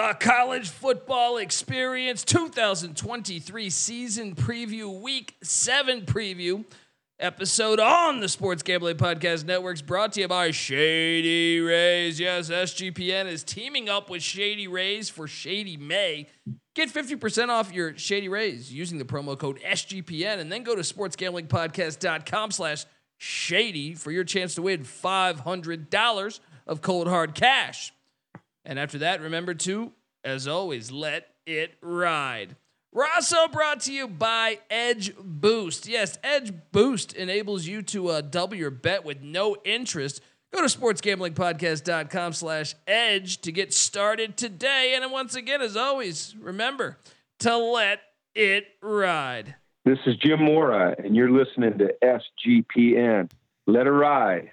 The College Football Experience 2023 season preview, week seven preview episode on the Sports Gambling Podcast Networks brought to you by Shady Rays. Yes, SGPN is teaming up with Shady Rays for Shady May. Get 50% off your Shady Rays using the promo code SGPN and then go to sportsgamblingpodcast.com slash shady for your chance to win $500 of cold hard cash. And after that, remember to, as always, let it ride. We're also brought to you by Edge Boost. Yes, Edge Boost enables you to uh, double your bet with no interest. Go to sportsgamblingpodcast.com slash edge to get started today. And once again, as always, remember to let it ride. This is Jim Mora, and you're listening to SGPN. Let it ride.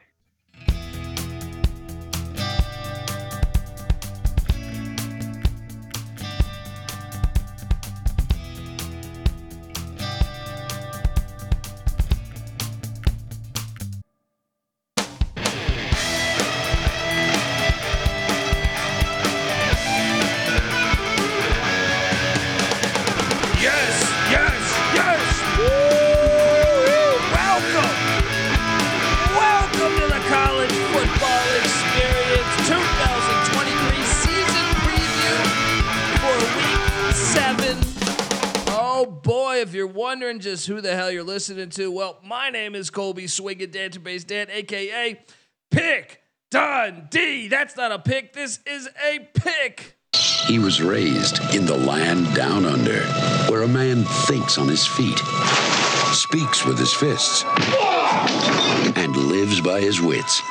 Wondering just who the hell you're listening to, well, my name is Colby Swinging Database Dan, aka Pick Dundee. That's not a pick, this is a pick. He was raised in the land down under, where a man thinks on his feet, speaks with his fists, and lives by his wits.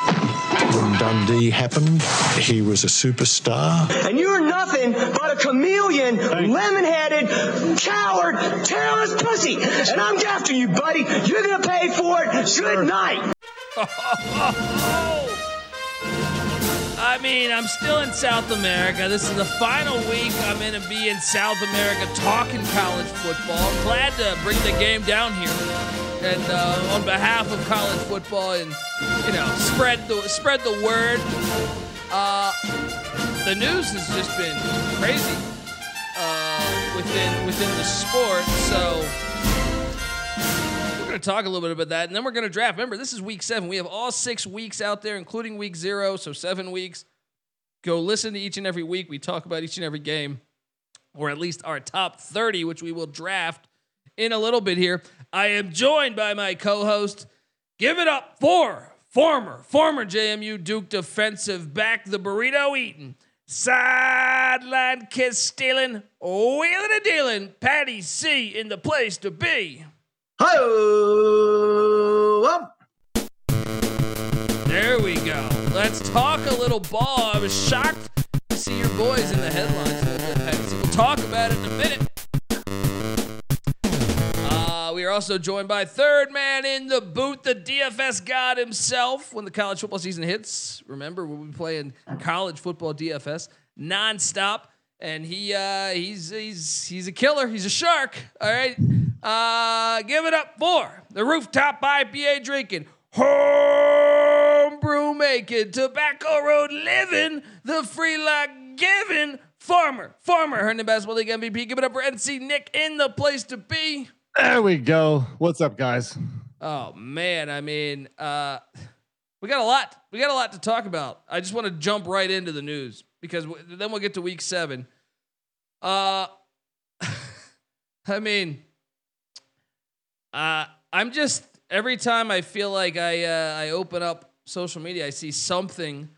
When Dundee happened, he was a superstar. And you're nothing but a chameleon, lemon-headed, coward, tailless pussy. And I'm after you, buddy. You're gonna pay for it. Good night. I mean, I'm still in South America. This is the final week I'm going to be in South America talking college football. I'm glad to bring the game down here. And uh, on behalf of college football and, you know, spread the spread the word. Uh, the news has just been crazy uh, within within the sport. So we're going to talk a little bit about that, and then we're going to draft. Remember, this is week seven. We have all six weeks out there, including week zero, so seven weeks. Go listen to each and every week. We talk about each and every game, or at least our top 30, which we will draft in a little bit here. I am joined by my co host. Give it up for former, former JMU Duke defensive back, the burrito eating, sideline kiss stealing, wheeling and dealing, Patty C in the place to be. Hi. There we go. Let's talk a little ball. I was shocked to see your boys in the headlines a little bit, Patty C. We'll talk about it in a minute. Are also joined by third man in the booth, the DFS god himself. When the college football season hits, remember we'll be playing college football DFS nonstop, and he uh, he's he's he's a killer. He's a shark. All right. Uh, give it up for the rooftop IPA drinking, homebrew making, tobacco road living, the free lock giving farmer, farmer, Herndon Basketball League MVP. Give it up for NC Nick in the place to be. There we go. What's up, guys? Oh man, I mean, uh, we got a lot. We got a lot to talk about. I just want to jump right into the news because w- then we'll get to week seven. Uh, I mean, uh, I'm just every time I feel like I uh, I open up social media, I see something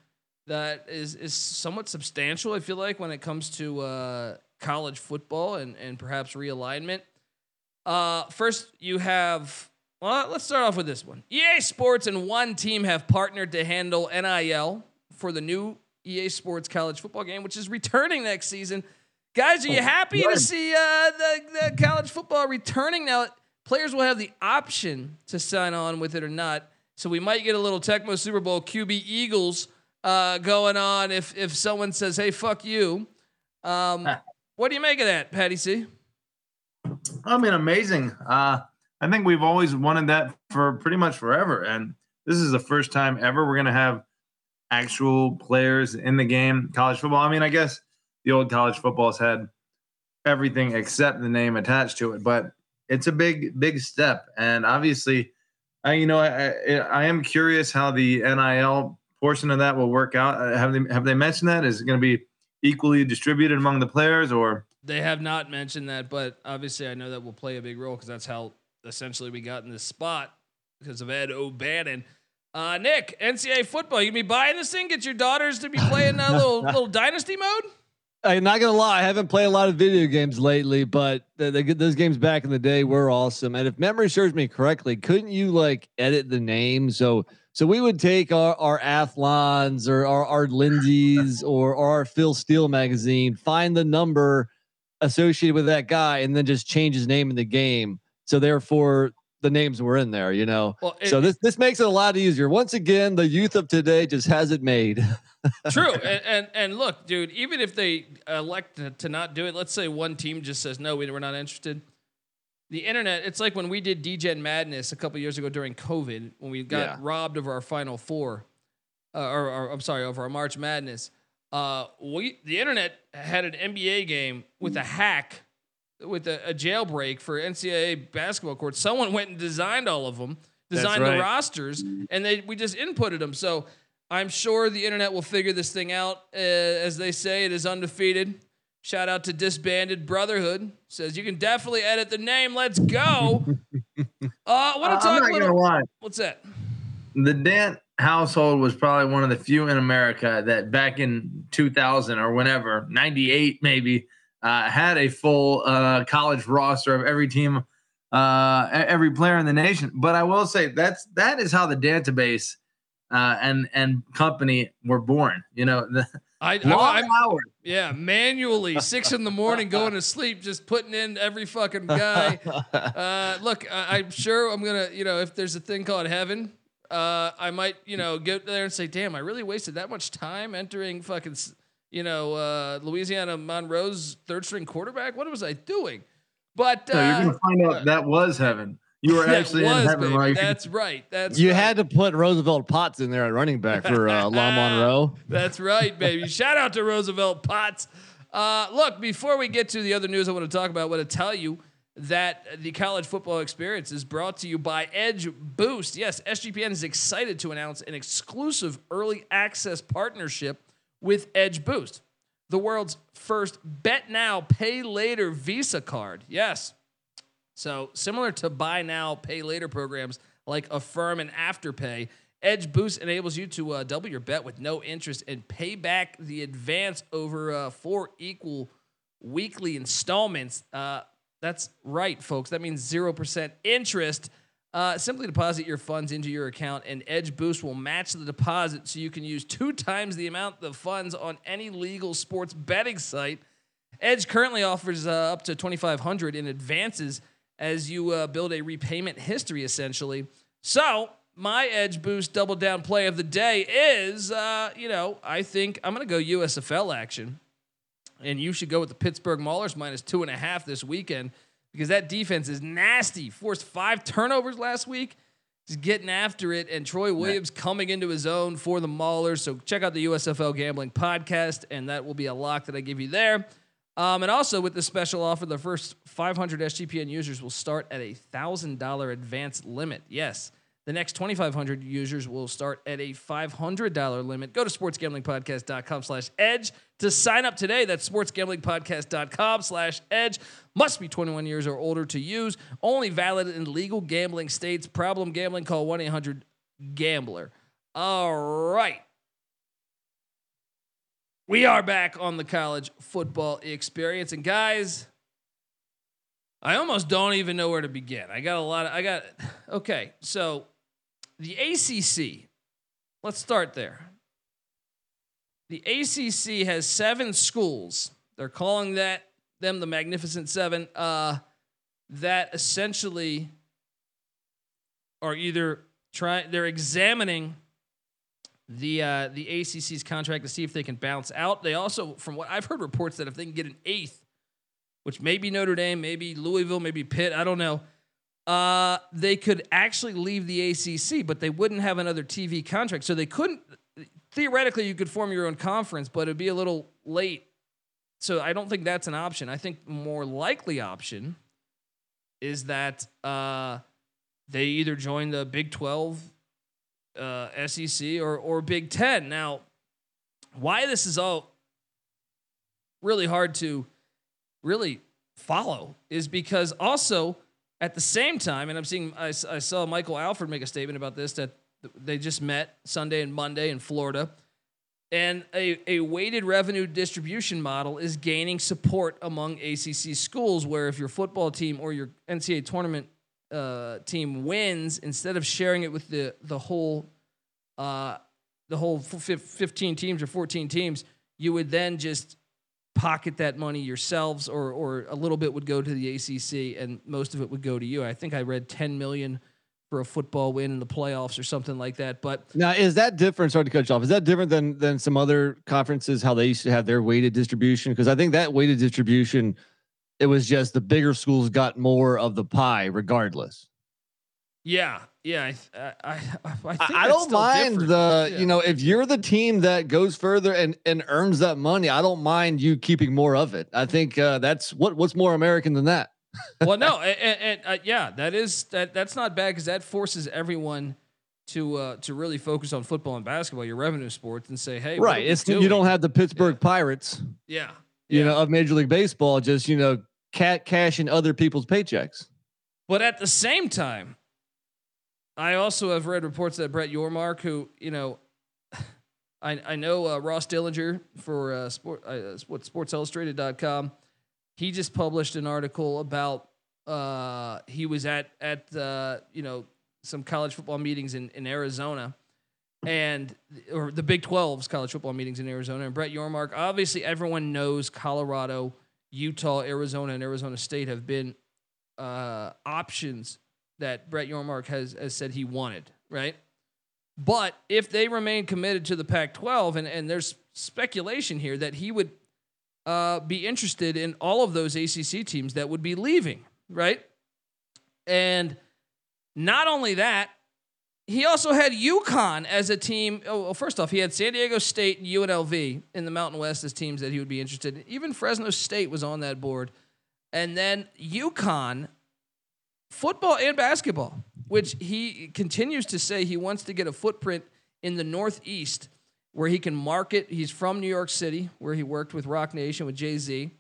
that is is somewhat substantial. I feel like when it comes to uh, college football and and perhaps realignment. Uh, first, you have. Well, let's start off with this one. EA Sports and OneTeam have partnered to handle NIL for the new EA Sports college football game, which is returning next season. Guys, are you happy to see uh, the, the college football returning now? Players will have the option to sign on with it or not. So we might get a little Tecmo Super Bowl QB Eagles uh, going on if if someone says, "Hey, fuck you." Um, what do you make of that, Patty C? I mean, amazing. Uh, I think we've always wanted that for pretty much forever, and this is the first time ever we're going to have actual players in the game, college football. I mean, I guess the old college football's had everything except the name attached to it. But it's a big, big step. And obviously, I, you know, I, I, I am curious how the NIL portion of that will work out. Uh, Have they have they mentioned that? Is it going to be equally distributed among the players, or They have not mentioned that, but obviously I know that will play a big role because that's how essentially we got in this spot because of Ed O'Bannon. Uh, Nick, NCAA football, you gonna be buying this thing? Get your daughters to be playing a little little dynasty mode? I'm not gonna lie, I haven't played a lot of video games lately, but the, the, those games back in the day were awesome. And if memory serves me correctly, couldn't you like edit the name? So so we would take our our Athlons or our, our Lindy's or, or our Phil Steele magazine, find the number associated with that guy, and then just change his name in the game. So therefore the names were in there, you know. Well, it- so this this makes it a lot easier. Once again, the youth of today just has it made. True, and, and and look, dude. Even if they elect to, to not do it, let's say one team just says no, we- we're not interested. The internet, it's like when we did DGen Madness a couple years ago during COVID, when we got Yeah. robbed of our Final Four, uh, or, or I'm sorry, of our March Madness. Uh, we the internet had an NBA game with a hack, with a, a jailbreak for NCAA basketball courts. Someone went and designed all of them, designed right. the rosters, and they we just inputted them. So I'm sure the internet will figure this thing out. Uh, as they say, it is undefeated. Shout out to Disbanded Brotherhood. Says you can definitely edit the name. Let's go. Uh, I want I'm to talk a little. lie. What's that? the Dant household was probably one of the few in America that back in 2000 or whenever, 98 maybe, uh, had a full uh, college roster of every team, uh, every player in the nation. But I will say that's that is how the database uh, and and company were born. You know, the I, long I, I'm, hours. yeah, manually six in the morning, going to sleep, just putting in every fucking guy. Uh, look, I, I'm sure I'm gonna, you know, if there's a thing called heaven, uh, I might, you know, get there and say, damn, I really wasted that much time entering fucking, you know, uh, Louisiana Monroe's third string quarterback. What was I doing? But uh, No, you're gonna find out that was heaven. You were actually was, in heaven, baby. right? That's right. That's you right. had to put Roosevelt Potts in there at running back for uh, La Monroe. That's right, baby. Shout out to Roosevelt Potts. Uh, look, before we get to the other news I want to talk about, I want to tell you that the college football experience is brought to you by Edge Boost. Yes, SGPN is excited to announce an exclusive early access partnership with Edge Boost, the world's first bet now, pay later Visa card. Yes. So, similar to buy now, pay later programs like Affirm and Afterpay, Edge Boost enables you to uh, double your bet with no interest and pay back the advance over uh, four equal weekly installments. Uh, that's right, folks. That means 0% interest. Uh, simply deposit your funds into your account, and Edge Boost will match the deposit so you can use two times the amount of funds on any legal sports betting site. Edge currently offers uh, up to 2500 in advances as you uh, build a repayment history essentially. So, my Edge Boost double down play of the day is uh, you know, I think I'm going to go USFL action. And you should go with the Pittsburgh Maulers minus two and a half this weekend because that defense is nasty. Forced five turnovers last week. He's getting after it, and Troy Williams coming into his own for the Maulers. So check out the USFL Gambling Podcast, and that will be a lock that I give you there. Um, and also with the special offer, the first 500 SGPN users will start at a thousand dollar advance limit. Yes, the next 2,500 users will start at a $500 limit. Go to sportsgamblingpodcast.com slash edge to sign up today. That's sportsgamblingpodcast.com slash edge. Must be 21 years or older to use. Only valid in legal gambling states. Problem gambling, call 1-800-GAMBLER. All right. We are back on the college football experience. And guys, I almost don't even know where to begin. I got a lot of, I got, okay. So the ACC, let's start there. The ACC has seven schools. They're calling that them the Magnificent Seven. Uh, that essentially are either trying, they're examining the uh, the ACC's contract to see if they can bounce out. They also, from what I've heard, reports that if they can get an eighth, which may be Notre Dame, maybe Louisville, maybe Pitt, I don't know, uh, they could actually leave the ACC, but they wouldn't have another TV contract, so they couldn't. Theoretically, you could form your own conference, but it'd be a little late so I don't think that's an option. I think more likely option is that uh, they either join the Big 12, uh, SEC, or or Big 10. Now, why this is all really hard to really follow is because also at the same time, and I'm seeing I, I saw Michael Alford make a statement about this that they just met Sunday and Monday in Florida. And a, a weighted revenue distribution model is gaining support among ACC schools, where if your football team or your NCAA tournament uh, team wins, instead of sharing it with the the whole uh, the whole 15 teams or 14 teams, you would then just pocket that money yourselves, or or a little bit would go to the ACC, and most of it would go to you. I think I read 10 million for a football win in the playoffs or something like that. But now, is that different? Sorry to cut you off. Is that different than than some other conferences? How they used to have their weighted distribution? Because I think that weighted distribution, it was just the bigger schools got more of the pie, regardless. Yeah, yeah. I I I, I, I don't mind different. the yeah. you know if you're the team that goes further and and earns that money, I don't mind you keeping more of it. I think uh, that's what what's more American than that well, no, and, and uh, yeah, that is that that's not bad because that forces everyone to uh, to really focus on football and basketball, your revenue sports, and say, hey, right, it's doing? you don't have the Pittsburgh yeah. Pirates, yeah, you yeah. know, of Major League Baseball, just you know, cat cashing other people's paychecks. But at the same time, I also have read reports that Brett Yormark, who you know, I I know uh, Ross Dellenger for uh, sport uh, SportsIllustrated.com he just published an article about uh, he was at at uh, you know some college football meetings in, in Arizona and or the Big 12's college football meetings in Arizona. And Brett Yormark obviously everyone knows Colorado Utah Arizona and Arizona State have been uh, options that Brett Yormark has has said he wanted right but if they remain committed to the Pac 12 and and there's speculation here that he would uh, be interested in all of those ACC teams that would be leaving, right? And not only that, he also had UConn as a team. Oh, well, first off, he had San Diego State and UNLV in the Mountain West as teams that he would be interested in. Even Fresno State was on that board. And then UConn, football and basketball, which he continues to say he wants to get a footprint in the Northeast where he can market. He's from New York City, where he worked with Roc Nation with Jay Z,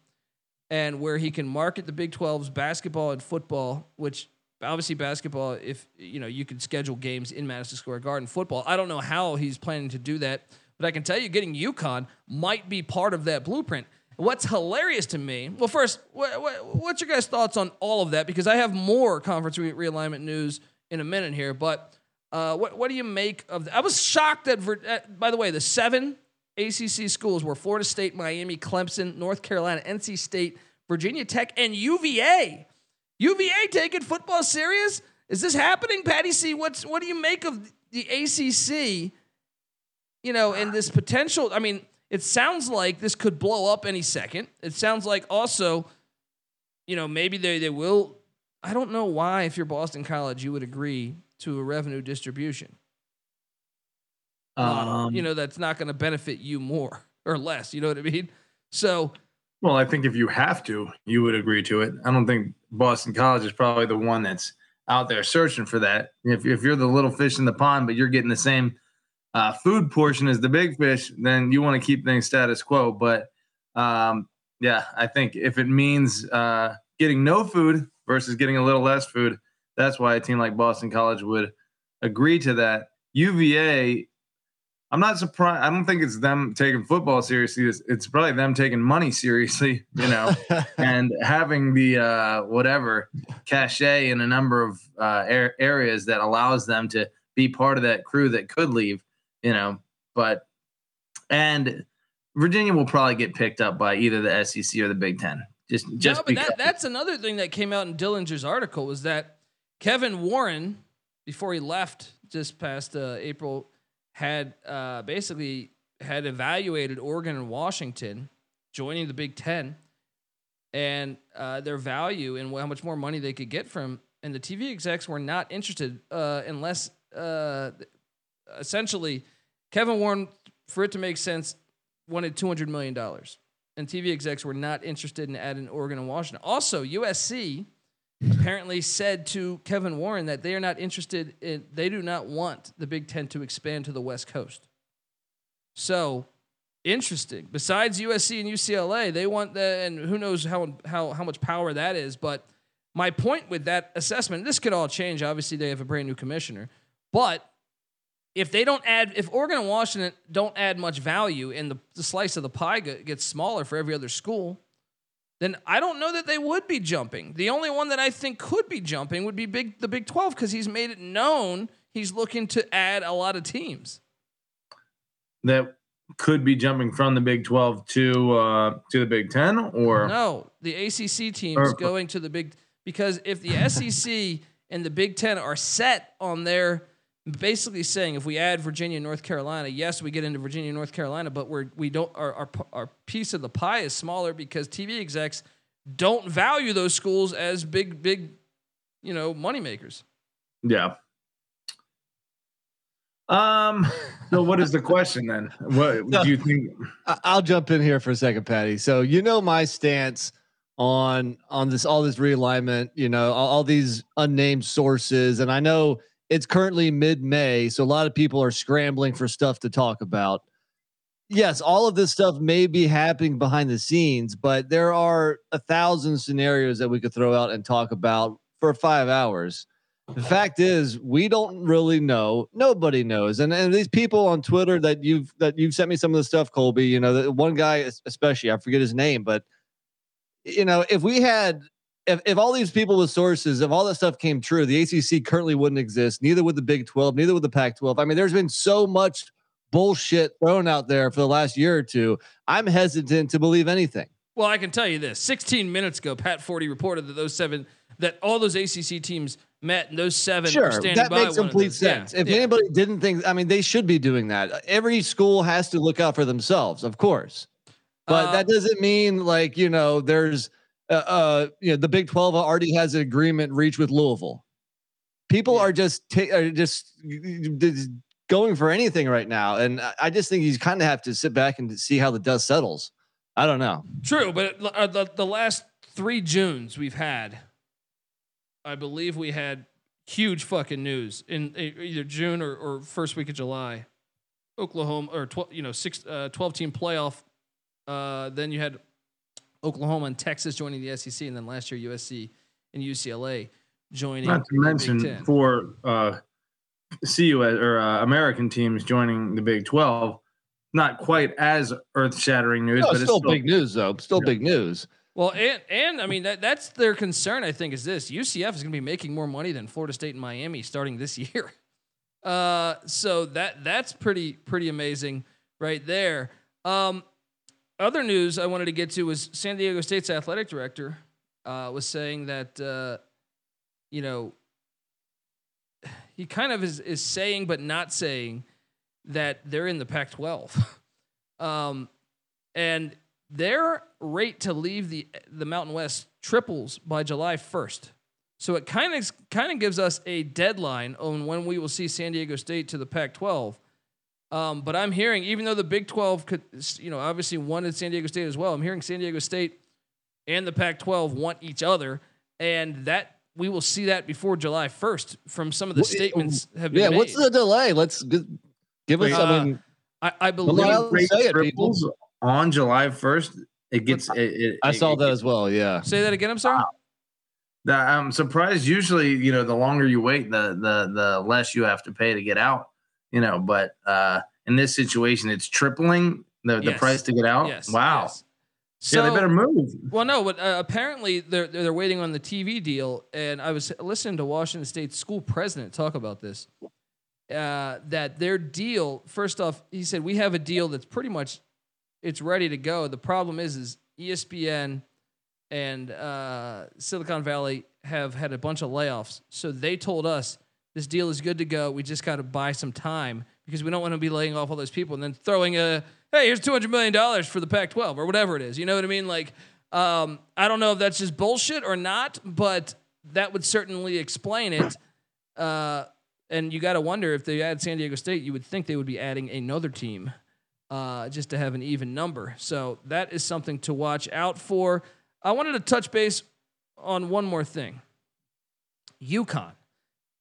and where he can market the Big 12's basketball and football, which obviously basketball, if you know, you could schedule games in Madison Square Garden. Football, I don't know how he's planning to do that, but I can tell you, getting UConn might be part of that blueprint. What's hilarious to me, well, first, what, what, what's your guys' thoughts on all of that? Because I have more conference re- realignment news in a minute here, but uh, what what do you make of? That? I was shocked that. Uh, by the way, the seven ACC schools were Florida State, Miami, Clemson, North Carolina, NC State, Virginia Tech, and UVA. UVA taking football serious? Is this happening, Patty C? What's what do you make of the ACC? You know, and this potential. I mean, it sounds like this could blow up any second. It sounds like also, you know, maybe they they will. I don't know why, if you're Boston College, you would agree to a revenue distribution. Um, you know, that's not going to benefit you more or less. You know what I mean? So, well, I think if you have to, you would agree to it. I don't think Boston College is probably the one that's out there searching for that. If, if you're the little fish in the pond, but you're getting the same uh, food portion is the big fish, then you want to keep things status quo. But um, yeah, I think if it means uh, getting no food versus getting a little less food, that's why a team like Boston College would agree to that. UVA, I'm not surprised. I don't think it's them taking football seriously. It's, it's probably them taking money seriously, you know, and having the uh, whatever cachet in a number of uh, areas that allows them to be part of that crew that could leave, you know. But and Virginia will probably get picked up by either the SEC or the Big Ten. Just, just no, but that, that's another thing that came out in Dellenger's article was that Kevin Warren, before he left just past uh, April, had uh, basically had evaluated Oregon and Washington joining the Big Ten and uh, their value and how much more money they could get from. And the TV execs were not interested uh, unless uh, essentially Kevin Warren, for it to make sense, wanted $200 million. and TV execs were not interested in adding Oregon and Washington. Also, USC apparently said to Kevin Warren that they are not interested in, they do not want the Big Ten to expand to the West Coast. So interesting. Besides USC and UCLA, they want the, and who knows how, how, how much power that is. But my point with that assessment, this could all change. Obviously, they have a brand new commissioner, but if they don't add, if Oregon and Washington don't add much value and the, the slice of the pie gets smaller for every other school, then I don't know that they would be jumping. The only one that I think could be jumping would be Big the Big 12 because he's made it known he's looking to add a lot of teams. That could be jumping from the Big 12 to uh, to the Big 10 or no, the ACC teams going to the Big because if the SEC and the Big 10 are set on their basically saying if we add Virginia and North Carolina, yes, we get into Virginia and North Carolina, but we're we don't our, our our piece of the pie is smaller because TV execs don't value those schools as big big you know money makers. Yeah. Um. So, what is the question then? What no, do you think? I'll jump in here for a second, Patty. So, you know my stance on on this all this realignment. You know all, all these unnamed sources, and I know it's currently mid May, so a lot of people are scrambling for stuff to talk about. Yes, all of this stuff may be happening behind the scenes, but there are a thousand scenarios that we could throw out and talk about for five hours. The fact is, we don't really know. Nobody knows, and and these people on Twitter that you've that you've sent me some of the stuff, Colby. You know, the one guy especially, I forget his name, but you know, if we had if, if all these people with sources, if all that stuff came true, the ACC currently wouldn't exist. Neither would the Big 12, neither would the Pac 12. I mean, there's been so much bullshit thrown out there for the last year or two. I'm hesitant to believe anything. Well, I can tell you this 16 minutes ago, Pat Forde reported that those seven, that all those ACC teams met and those seven sure, that makes complete sense. Yeah, if yeah. anybody didn't think, I mean, they should be doing that. Every school has to look out for themselves, of course. But that um, doesn't mean like, you know, there's, uh, uh, you know, the Big 12 already has an agreement reached with Louisville. People yeah. are just ta- are just going for anything right now, and I just think you kind of have to sit back and see how the dust settles. I don't know. True, but uh, the the last three Junes we've had, I believe we had huge fucking news in either June or, or first week of July. Oklahoma or 12, you know, six, uh, 12 team playoff. Uh, then you had Oklahoma and Texas joining the SEC, and then last year USC and UCLA joining. Not to mention for uh, CUS or uh, American teams joining the Big Twelve. Not quite as earth-shattering news, no, but still, still big news, though. Still yeah. big news. Well, and and I mean that that's their concern. I think is this: UCF is going to be making more money than Florida State and Miami starting this year. Uh, so that that's pretty pretty amazing right there. Um, other news I wanted to get to was San Diego State's athletic director uh, was saying that uh, you know he kind of is is saying but not saying that they're in the Pac-12, um, and their rate to leave the the Mountain West triples by July 1st. So it kind of kind of gives us a deadline on when we will see San Diego State to the Pac-12. Um, but I'm hearing, even though the Big 12 could, you know, obviously wanted San Diego State as well, I'm hearing San Diego State and the Pac 12 want each other. And that we will see that before July 1st from some of the statements have been Yeah, made. what's the delay? Let's give us something. Uh, I, I believe say it, on July 1st. It gets. It, it, I saw it, that as well. Yeah. Say that again. I'm sorry. Wow. I'm surprised. Usually, you know, the longer you wait, the the the less you have to pay to get out you know, but uh, in this situation, it's tripling the, the price to get out. Yes. Wow. Yes. So, yeah, they better move. Well, no, but uh, apparently they're they're waiting on the TV deal, and I was listening to Washington State school president talk about this. Uh, that their deal, first off, he said we have a deal that's pretty much it's ready to go. The problem is, is ESPN and uh, Silicon Valley have had a bunch of layoffs, so they told us this deal is good to go. We just got to buy some time because we don't want to be laying off all those people and then throwing a hey, here's two hundred million dollars for the Pac-12 or whatever it is. You know what I mean? Like, um, I don't know if that's just bullshit or not, but that would certainly explain it. Uh, and you got to wonder if they add San Diego State, you would think they would be adding another team uh, just to have an even number. So that is something to watch out for. I wanted to touch base on one more thing. UConn.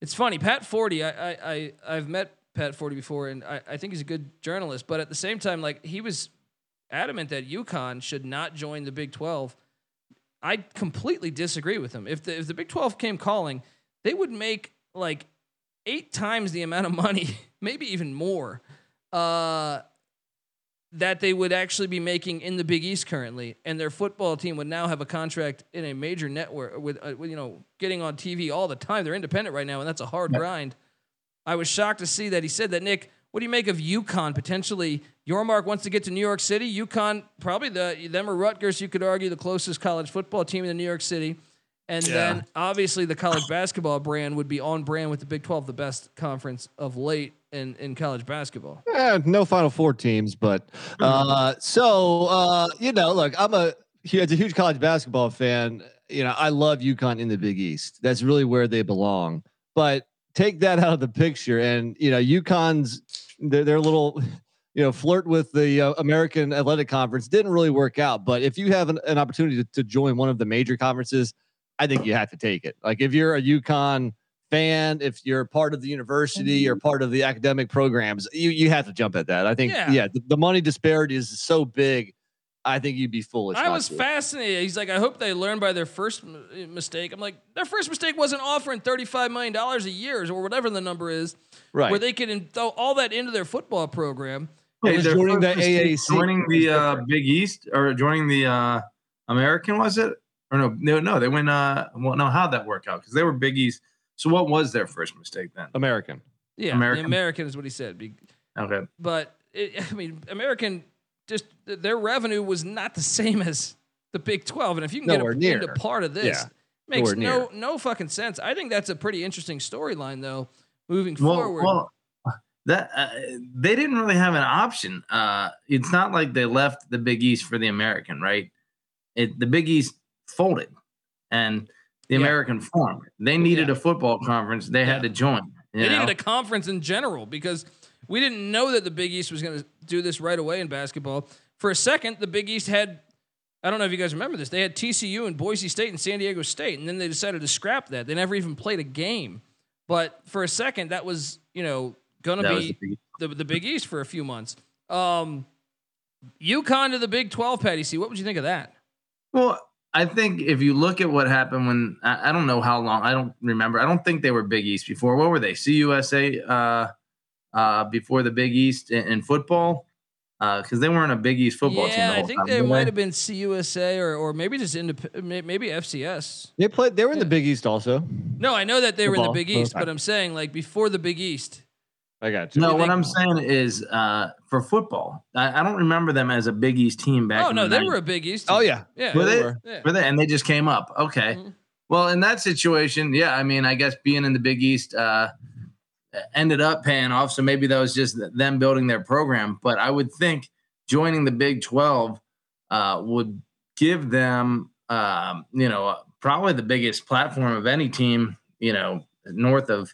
It's funny, Pat Forde. I I, I I've met Pat Forde before, and I, I think he's a good journalist. But at the same time, like he was adamant that UConn should not join the Big Twelve. I completely disagree with him. If the if the Big Twelve came calling, they would make like eight times the amount of money, maybe even more, uh, that they would actually be making in the Big East currently, and their football team would now have a contract in a major network with, uh, with you know getting on TV all the time. They're independent right now, and that's a hard grind. I was shocked to see that he said that. Nick, what do you make of UConn potentially? Yormark wants to get to New York City. UConn, probably the them or Rutgers, you could argue the closest college football team in New York City. And Yeah. then obviously the college basketball brand would be on brand with the Big 12, the best conference of late in, in college basketball. Eh, no Final Four teams, but uh, so uh, you know, look, I'm a as a huge college basketball fan. You know, I love UConn in the Big East. That's really where they belong. But take that out of the picture, and you know, UConn's their, their little you know flirt with the uh, American Athletic Conference didn't really work out. But if you have an, an opportunity to, to join one of the major conferences, I think you have to take it. Like if you're a UConn fan, if you're part of the university or part of the academic programs, you you have to jump at that. I think Yeah. yeah, the, the money disparity is so big. I think you'd be foolish. I was to. fascinated. He's like, I hope they learn by their first m- mistake. I'm like, their first mistake wasn't offering $35 million a year or whatever the number is, right. where they could in- throw all that into their football program. It was joining the AAC. joining the uh, Big East or joining the uh, American was it? Or no, no, no, they went. Uh, well, no, how'd that work out? Because they were Big East. So what was their first mistake then? American. Yeah, American. American is what he said. Be- Okay, But, it, I mean, American, just their revenue was not the same as the Big 12. And if you can Nowhere get near. into part of this, Yeah, makes nowhere no, no fucking sense. I think that's a pretty interesting storyline, though, moving well, forward. well, that uh, they didn't really have an option. Uh, it's not like they left the Big East for the American, right? It the Big East folded, and the Yeah. American formed. They needed Yeah. a football conference. They Yeah. had to join. They know? needed a conference in general because we didn't know that the Big East was going to do this right away in basketball. For a second, the Big East had, I don't know if you guys remember this, they had TCU and Boise State and San Diego State, and then they decided to scrap that. They never even played a game. But for a second, that was, you know, going to be the Big the, the Big East for a few months. Um, UConn to the Big 12, Patty C. What would you think of that? Well, I think if you look at what happened when I, I don't know how long I don't remember. I don't think they were Big East before. What were they? CUSA uh, uh, before the Big East in, in football because they weren't a Big East football team. yeah, the I think time, they were might have been CUSA or, or maybe just indep- maybe FCS. They played. They were in the Big East also. No, I know that they were in the Big East, but I'm saying like before the Big East. I got you. No, what I'm saying is uh, for football, I, I don't remember them as a Big East team back. Oh no, the they 90s. were a Big East. Oh yeah. yeah, Were they? were. yeah. Were they? And they just came up. Okay. Mhm. Well, in that situation, yeah, I mean, I guess being in the Big East uh, ended up paying off. So maybe that was just them building their program. But I would think joining the Big 12 uh, would give them, um, you know, probably the biggest platform of any team, you know, north of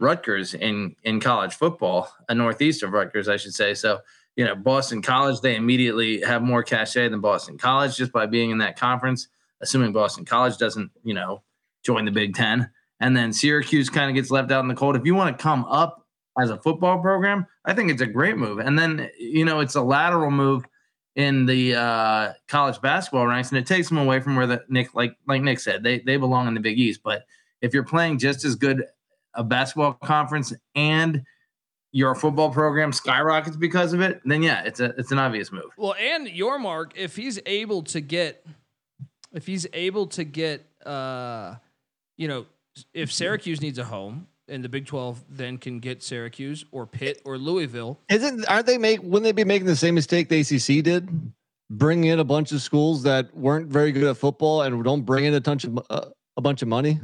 Rutgers in in college football, a northeast of Rutgers, I should say. So, you know, Boston College, they immediately have more cachet than Boston College just by being in that conference assuming Boston College doesn't, you know, join the Big Ten. And then Syracuse kind of gets left out in the cold. If you want to come up as a football program, I think it's a great move. And then, you know, it's a lateral move in the uh, college basketball ranks, and it takes them away from where the Nick, like like Nick said, they they belong in the Big East. But if you're playing just as good a basketball conference and your football program skyrockets because of it, then yeah, it's a it's an obvious move. Well, and Yormark, if he's able to get, if he's able to get, uh, you know, if Syracuse needs a home and the Big Twelve then can get Syracuse or Pitt or Louisville. Isn't aren't they make wouldn't they be making the same mistake the ACC did, bringing in a bunch of schools that weren't very good at football and don't bring in a bunch of uh, a bunch of money?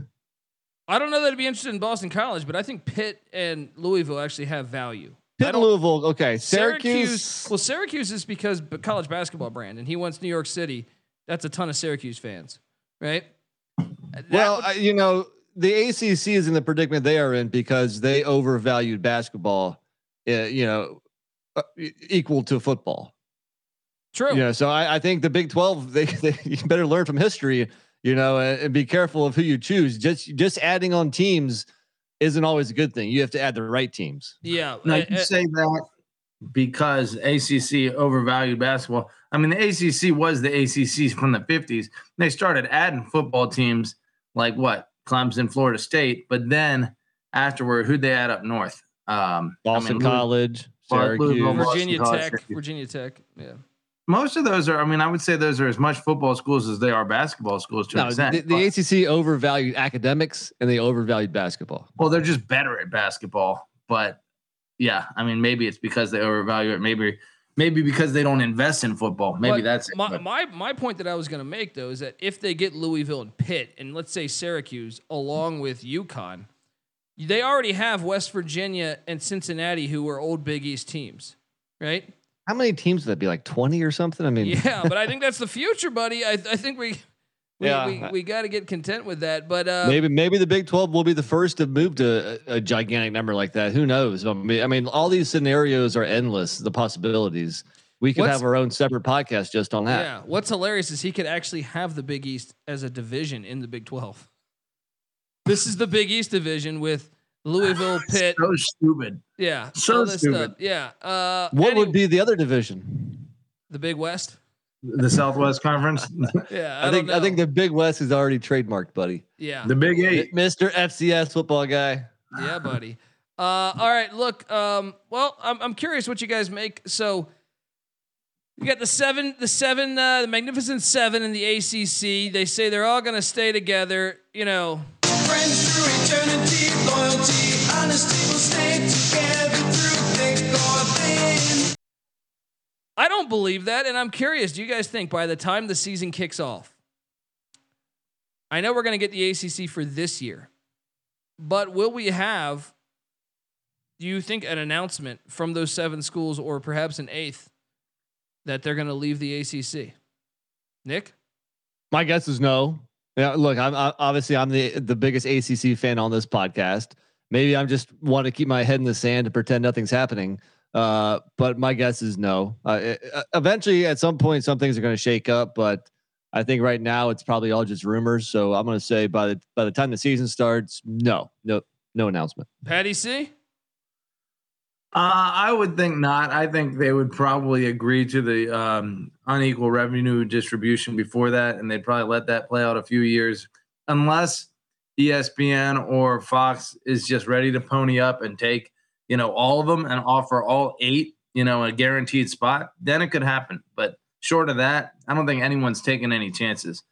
I don't know that I'd be interested in Boston College, but I think Pitt and Louisville actually have value. Pitt and Louisville, okay. Syracuse, Well, Syracuse is because college basketball brand, and he wants New York City. That's a ton of Syracuse fans, right? That well, would- I, you know, the ACC is in the predicament they are in because they overvalued basketball, uh, you know, uh, equal to football. True. Yeah, so I, I think the Big Twelve they, they you better learn from history, you know, and, and be careful of who you choose. Just just adding on teams isn't always a good thing. You have to add the right teams. Yeah. Now uh, you uh, say that because ACC overvalued basketball. I mean, the ACC was the ACC from the 50s. They started adding football teams like what? Clemson, Florida State. But then afterward, who'd they add up north? Um, I Boston mean, College, Well, Louisville, Syracuse. Boston Virginia College, Tech. Syracuse. Virginia Tech. Yeah. Most of those are, I mean, I would say those are as much football schools as they are basketball schools to No, extent. the, the ACC overvalued academics and they overvalued basketball. Well, they're just better at basketball. But yeah, I mean, maybe it's because they overvalue it. Maybe, maybe because they don't invest in football. Maybe But that's it. my, but- my my point that I was going to make though is that if they get Louisville and Pitt, and let's say Syracuse along with UConn, they already have West Virginia and Cincinnati, who are old Big East teams, right? How many teams would that be? Like twenty or something? I mean, Yeah, but I think that's the future, buddy. I, I think we we, Yeah. we, we got to get content with that. But uh, maybe maybe the Big Twelve will be the first to move to a, a gigantic number like that. Who knows? I mean, I mean, all these scenarios are endless. The possibilities. We could What's- have our own separate podcast just on that. yeah, what's hilarious is he could actually have the Big East as a division in the Big Twelve. This is the Big East division with Louisville, Pitt, so stupid. yeah, so all this stupid. stuff. Yeah. Uh, What any- would be the other division? the Big West? The Southwest Conference, Yeah, I, I, think don't I think the Big West is already trademarked, buddy. yeah, the Big Eight. Mr. FCS football guy. yeah, buddy. Uh, all right, look. Um, well, I'm I'm curious what you guys make. So. You got the seven, the seven, uh, the Magnificent Seven in the ACC. They say they're all going to stay together. You know, Friends through eternity, I don't believe that, and I'm curious. Do you guys think by the time the season kicks off, I know we're going to get the ACC for this year, but will we have? Do you think an announcement from those seven schools, or perhaps an eighth, that they're going to leave the ACC? Nick, My guess is no. Yeah, look, I'm I, obviously I'm the the biggest ACC fan on this podcast. Maybe I'm just want to keep my head in the sand and pretend nothing's happening. Uh, but my guess is no. Uh, it- eventually, at some point, some things are going to shake up. But I think right now it's probably all just rumors. So I'm going to say by the by the time the season starts, no, no, no announcement. Patty C. Uh, I would think not. I think they would probably agree to the um, unequal revenue distribution before that, and they'd probably let that play out a few years, unless ESPN or Fox is just ready to pony up and take you know all of them and offer all eight you know a guaranteed spot. Then it could happen, but short of that, I don't think anyone's taking any chances.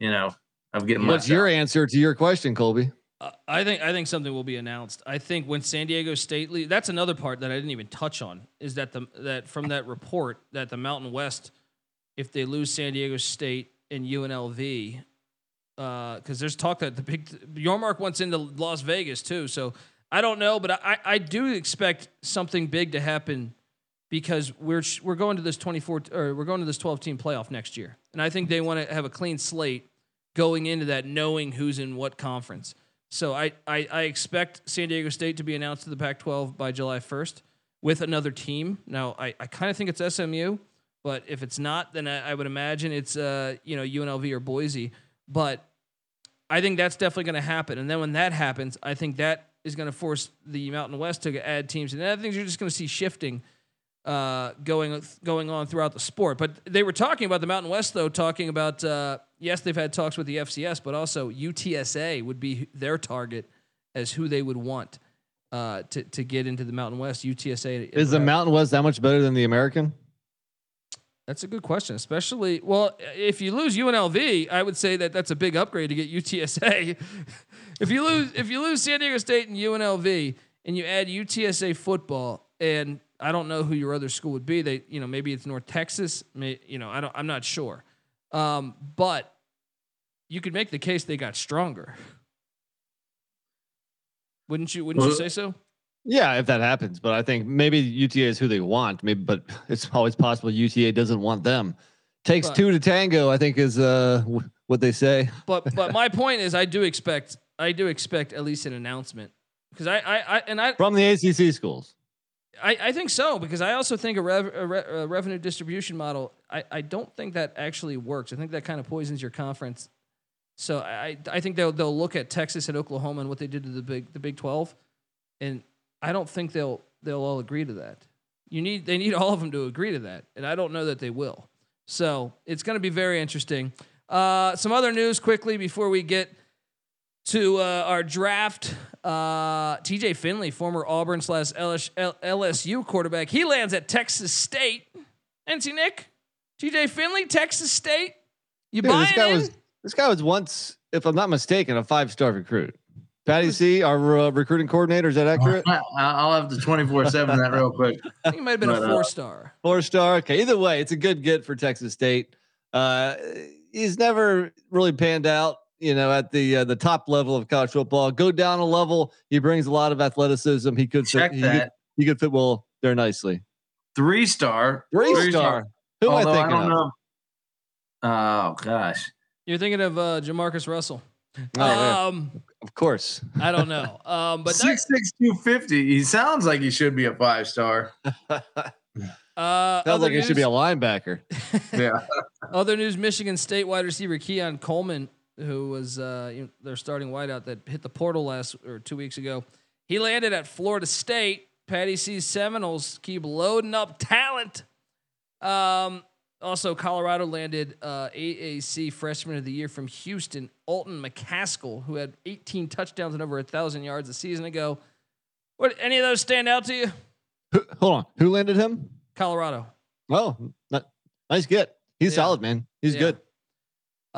You know, of getting much. What's your out. answer to your question, Colby? Uh, I think I think something will be announced. I think when San Diego State le- that's another part that I didn't even touch on is that the that from that report that the Mountain West, if they lose San Diego State and UNLV, because there's talk that the big Yormark wants into Las Vegas too. So I don't know, but I I do expect something big to happen because we're we're going to this 24 or we're going to this 12 team playoff next year, and I think they want to have a clean slate going into that, knowing who's in what conference. So I, I, I expect San Diego State to be announced to the Pac 12 by July 1st with another team. Now, I, I kind of think it's SMU, but if it's not, then I, I would imagine it's uh, you know UNLV or Boise. But I think that's definitely going to happen. And then when that happens, I think that is going to force the Mountain West to add teams. And other things you're just going to see shifting uh, going going on throughout the sport. But they were talking about the Mountain West, though, talking about uh, yes, they've had talks with the FCS, but also UTSA would be their target as who they would want uh, to to get into the Mountain West. UTSA Is the Mountain West that much better than the American? That's a good question, especially well, if you lose UNLV, I would say that that's a big upgrade to get UTSA. if you lose if you lose San Diego State and UNLV and you add UTSA football and I don't know who your other school would be. They, you know, maybe it's North Texas. May, you know, I don't. I'm not sure. Um, but you could make the case they got stronger. Wouldn't you? Wouldn't you say so? Yeah, if that happens, but I think maybe UTA is who they want. Maybe, but it's always possible UTA doesn't want them. Takes But- two to tango. I think is uh w- what they say. But but my point is, I do expect I do expect at least an announcement because I, I I and I From the ACC schools. I, I think so because I also think a, rev, a, re, a revenue distribution model. I, I don't think that actually works. I think that kind of poisons your conference. So I I think they'll they'll look at Texas and Oklahoma and what they did to the big the Big Twelve, and I don't think they'll they'll all agree to that. You need they need all of them to agree to that, and I don't know that they will. So it's going to be very interesting. Uh, some other news quickly before we get to uh, our draft. Uh, TJ Finley, former Auburn slash LSU quarterback, he lands at Texas State. NC Nick, TJ Finley, Texas State. You Dude, buying this guy in? was this guy was once, if I'm not mistaken, a five star recruit. Patty C, our uh, recruiting coordinator, is that accurate? I- I'll have the 24 7 that real quick. I think he might have been But, a uh, four star. Four star. Okay, either way, it's a good get for Texas State. Uh, he's never really panned out, you know, at the uh, the top level of college football. Go down a level, he brings a lot of athleticism. He could Check fit, he could, that. he could fit well there nicely. Three star. Three star. Who am I Although thinking don't of? know. Oh, gosh. You're thinking of uh, Jamarcus Russell. Oh, yeah, um, of course. I don't know. Um, but Six six two fifty. He sounds like he should be a five star. uh, Sounds other like it should be a linebacker. Yeah. Other news: Michigan State wide receiver Keon Coleman, who was uh, you know, their starting wideout that hit the portal last or two weeks ago, he landed at Florida State. Patty C's Seminoles keep loading up talent. Um, also, Colorado landed uh, AAC Freshman of the Year from Houston, Alton McCaskill, who had 18 touchdowns and over a thousand yards a season ago. What any of those stand out to you? Who, hold on. Who landed him? Colorado. Oh, not, nice get. He's Yeah. solid, man. He's Yeah. good.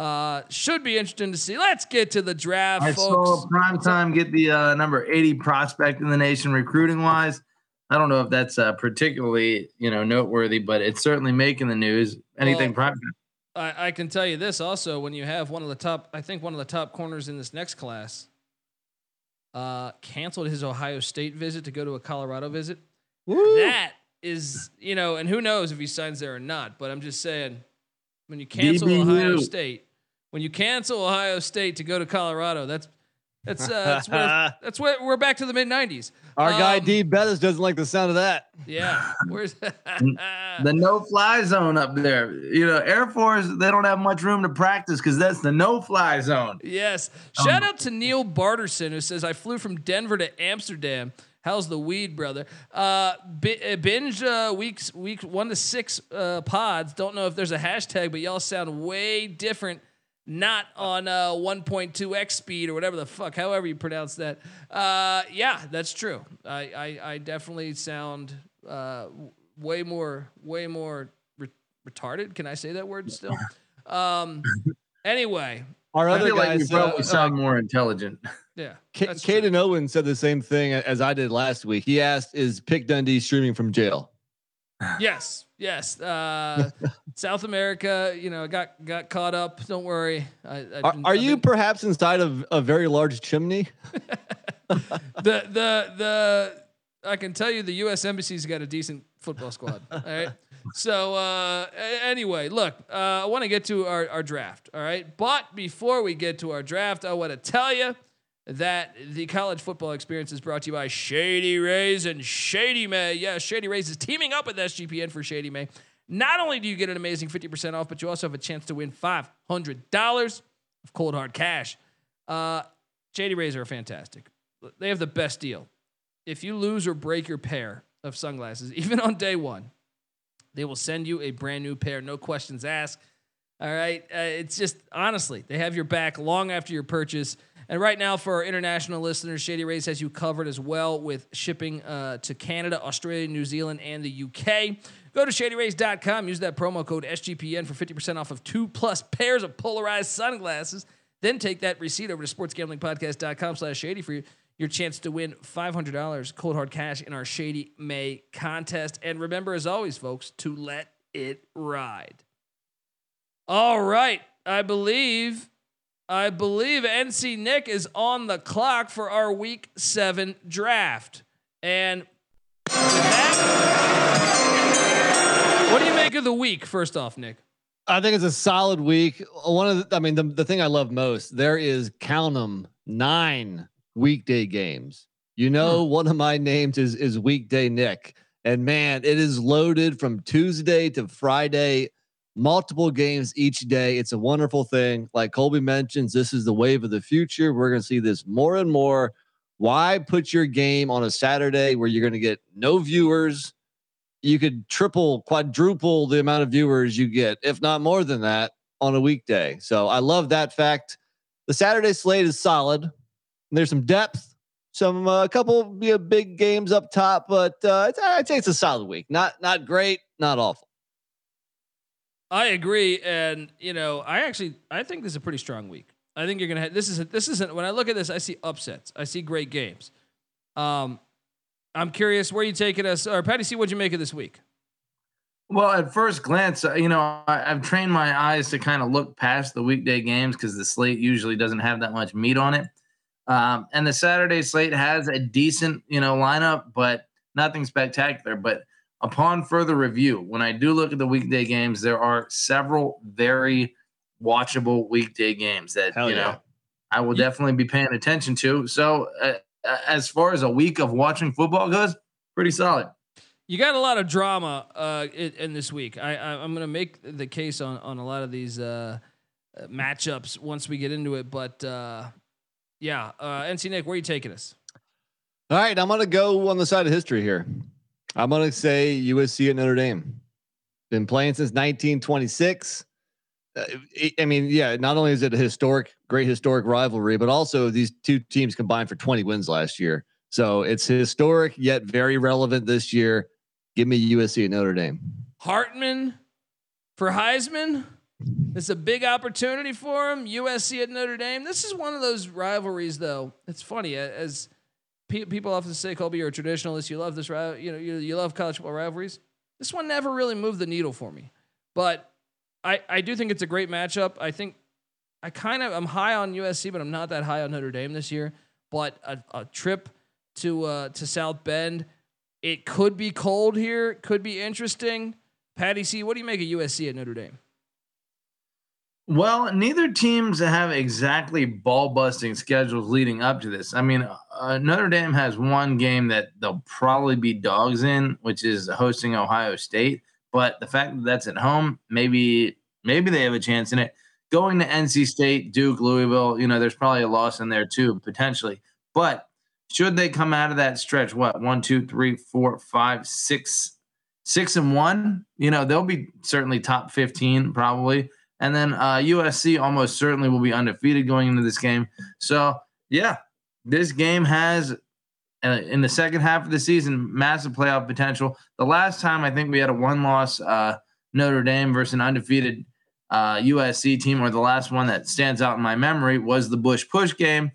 Uh, should be interesting to see. Let's get to the draft, I folks. saw prime time get the uh, number 80 prospect in the nation recruiting wise. I don't know if that's uh, particularly you know noteworthy, but it's certainly making the news. Anything Well, prime I, I can tell you this also when you have one of the top, I think one of the top corners in this next class, uh, canceled his Ohio State visit to go to a Colorado visit. That is, you know, and who knows if he signs there or not. But I'm just saying, when you cancel Ohio State, when you cancel Ohio State to go to Colorado, that's that's uh, that's where that's where we're back to the mid '90s. Our guy Um, D Bettis doesn't like the sound of that. Yeah, where's the no fly zone up there. You know, Air Force they don't have much room to practice because that's the no fly zone. Yes. Shout out to Neil Barterson who says I flew from Denver to Amsterdam. How's the weed, brother? Uh, bi- uh, binge uh, weeks week one to six uh, pods. Don't know if there's a hashtag, but y'all sound way different. Not on uh, 1.2x speed or whatever the fuck, however you pronounce that. Uh, yeah, that's true. I, I, I definitely sound uh, way more way more re- retarded. Can I say that word still? Um, anyway, Our I other feel like you guys, uh, probably sound more intelligent. yeah. K- that's. Caden Owen said the same thing as I did last week. He asked, "Is Pick Dundee streaming from jail?" Yes, yes. Uh, South America, you know, got got caught up. Don't worry. I, Are, are you been- perhaps inside of a very large chimney? the the the? I can tell you, the U.S. Embassy's got a decent football squad. all right. So uh, anyway, look, uh, I want to get to our, our draft. All right, but before we get to our draft, I want to tell you that the college football experience is brought to you by Shady Rays and Shady May. Yeah, Shady Rays is teaming up with SGPN for Shady May. Not only do you get an amazing 50% off, but you also have a chance to win $500 of cold hard cash. Uh, Shady Rays are fantastic. They have the best deal. If you lose or break your pair of sunglasses, even on day one, they will send you a brand new pair, no questions asked. All right. Uh, it's just honestly, they have your back long after your purchase. And right now, for our international listeners, Shady Rays has you covered as well with shipping uh, to Canada, Australia, New Zealand, and the UK. Go to shadyrays.com, use that promo code SGPN for 50% off of two plus pairs of polarized sunglasses. Then take that receipt over to sportsgamblingpodcast.com slash shady for your, chance to win $500 cold hard cash in our Shady May contest. And remember, as always, folks, to let it ride. All right. I believe I believe NC Nick is on the clock for our week 7 draft. And that, what do you make of the week first off, Nick? I think it's a solid week. One of the, I mean, the, the thing I love most, there is count 'em nine weekday games. You know, hmm. one of my names is is weekday Nick, And man, it is loaded from Tuesday to Friday, multiple games each day. It's a wonderful thing. Like Colby mentions, this is the wave of the future. We're going to see this more and more. Why put your game on a Saturday where you're going to get no viewers? You could triple, quadruple the amount of viewers you get, if not more than that, on a weekday. So I love that fact. The Saturday slate is solid. There's some depth some a uh, couple you know, big games up top, but uh, I'd say it's a solid week. Not not great, not awful. I agree, and you know, I actually I think this is a pretty strong week. I think you're gonna. Have, this is this isn't when I look at this, I see upsets. I see great games. Um, I'm curious where you taking us, or Patty. See what you make of this week. Well, at first glance, uh, you know, I, have trained my eyes to kind of look past the weekday games because the slate usually doesn't have that much meat on it. Um, and the Saturday slate has a decent, you know, lineup, but nothing spectacular. But upon further review, when I do look at the weekday games, there are several very watchable weekday games that Hell you yeah. know I will definitely be paying attention to. So, uh, as far as a week of watching football goes, pretty solid. You got a lot of drama uh, in, in this week. I, I I'm going to make the case on on a lot of these uh, uh, matchups once we get into it, but uh, yeah, uh, NC Nick, where are you taking us? All right, I'm gonna go on the side of history here. I'm gonna say USC at Notre Dame. Been playing since 1926. Uh, I mean, yeah. Not only is it a historic, great historic rivalry, but also these two teams combined for 20 wins last year. So it's historic yet very relevant this year. Give me USC at Notre Dame. Hartman for Heisman. It's a big opportunity for him. USC at Notre Dame. This is one of those rivalries, though. It's funny as pe- people often say, "Colby, you're a traditionalist. You love this, you know, you, you love college football rivalries." This one never really moved the needle for me, but I I do think it's a great matchup. I think I kind of I'm high on USC, but I'm not that high on Notre Dame this year. But a, a trip to uh, to South Bend, it could be cold here. Could be interesting. Patty C, what do you make of USC at Notre Dame? Well, neither teams have exactly ball busting schedules leading up to this. I mean, uh, Notre Dame has one game that they'll probably be dogs in, which is hosting Ohio State. But the fact that that's at home, maybe maybe they have a chance in it. Going to NC State, Duke, Louisville, you know, there's probably a loss in there too, potentially. But should they come out of that stretch, what one, two, three, four, five, six, six and one? You know, they'll be certainly top 15, probably. And then uh, USC almost certainly will be undefeated going into this game. So, yeah, this game has, uh, in the second half of the season, massive playoff potential. The last time I think we had a one loss uh, Notre Dame versus an undefeated uh, USC team, or the last one that stands out in my memory, was the Bush Push game.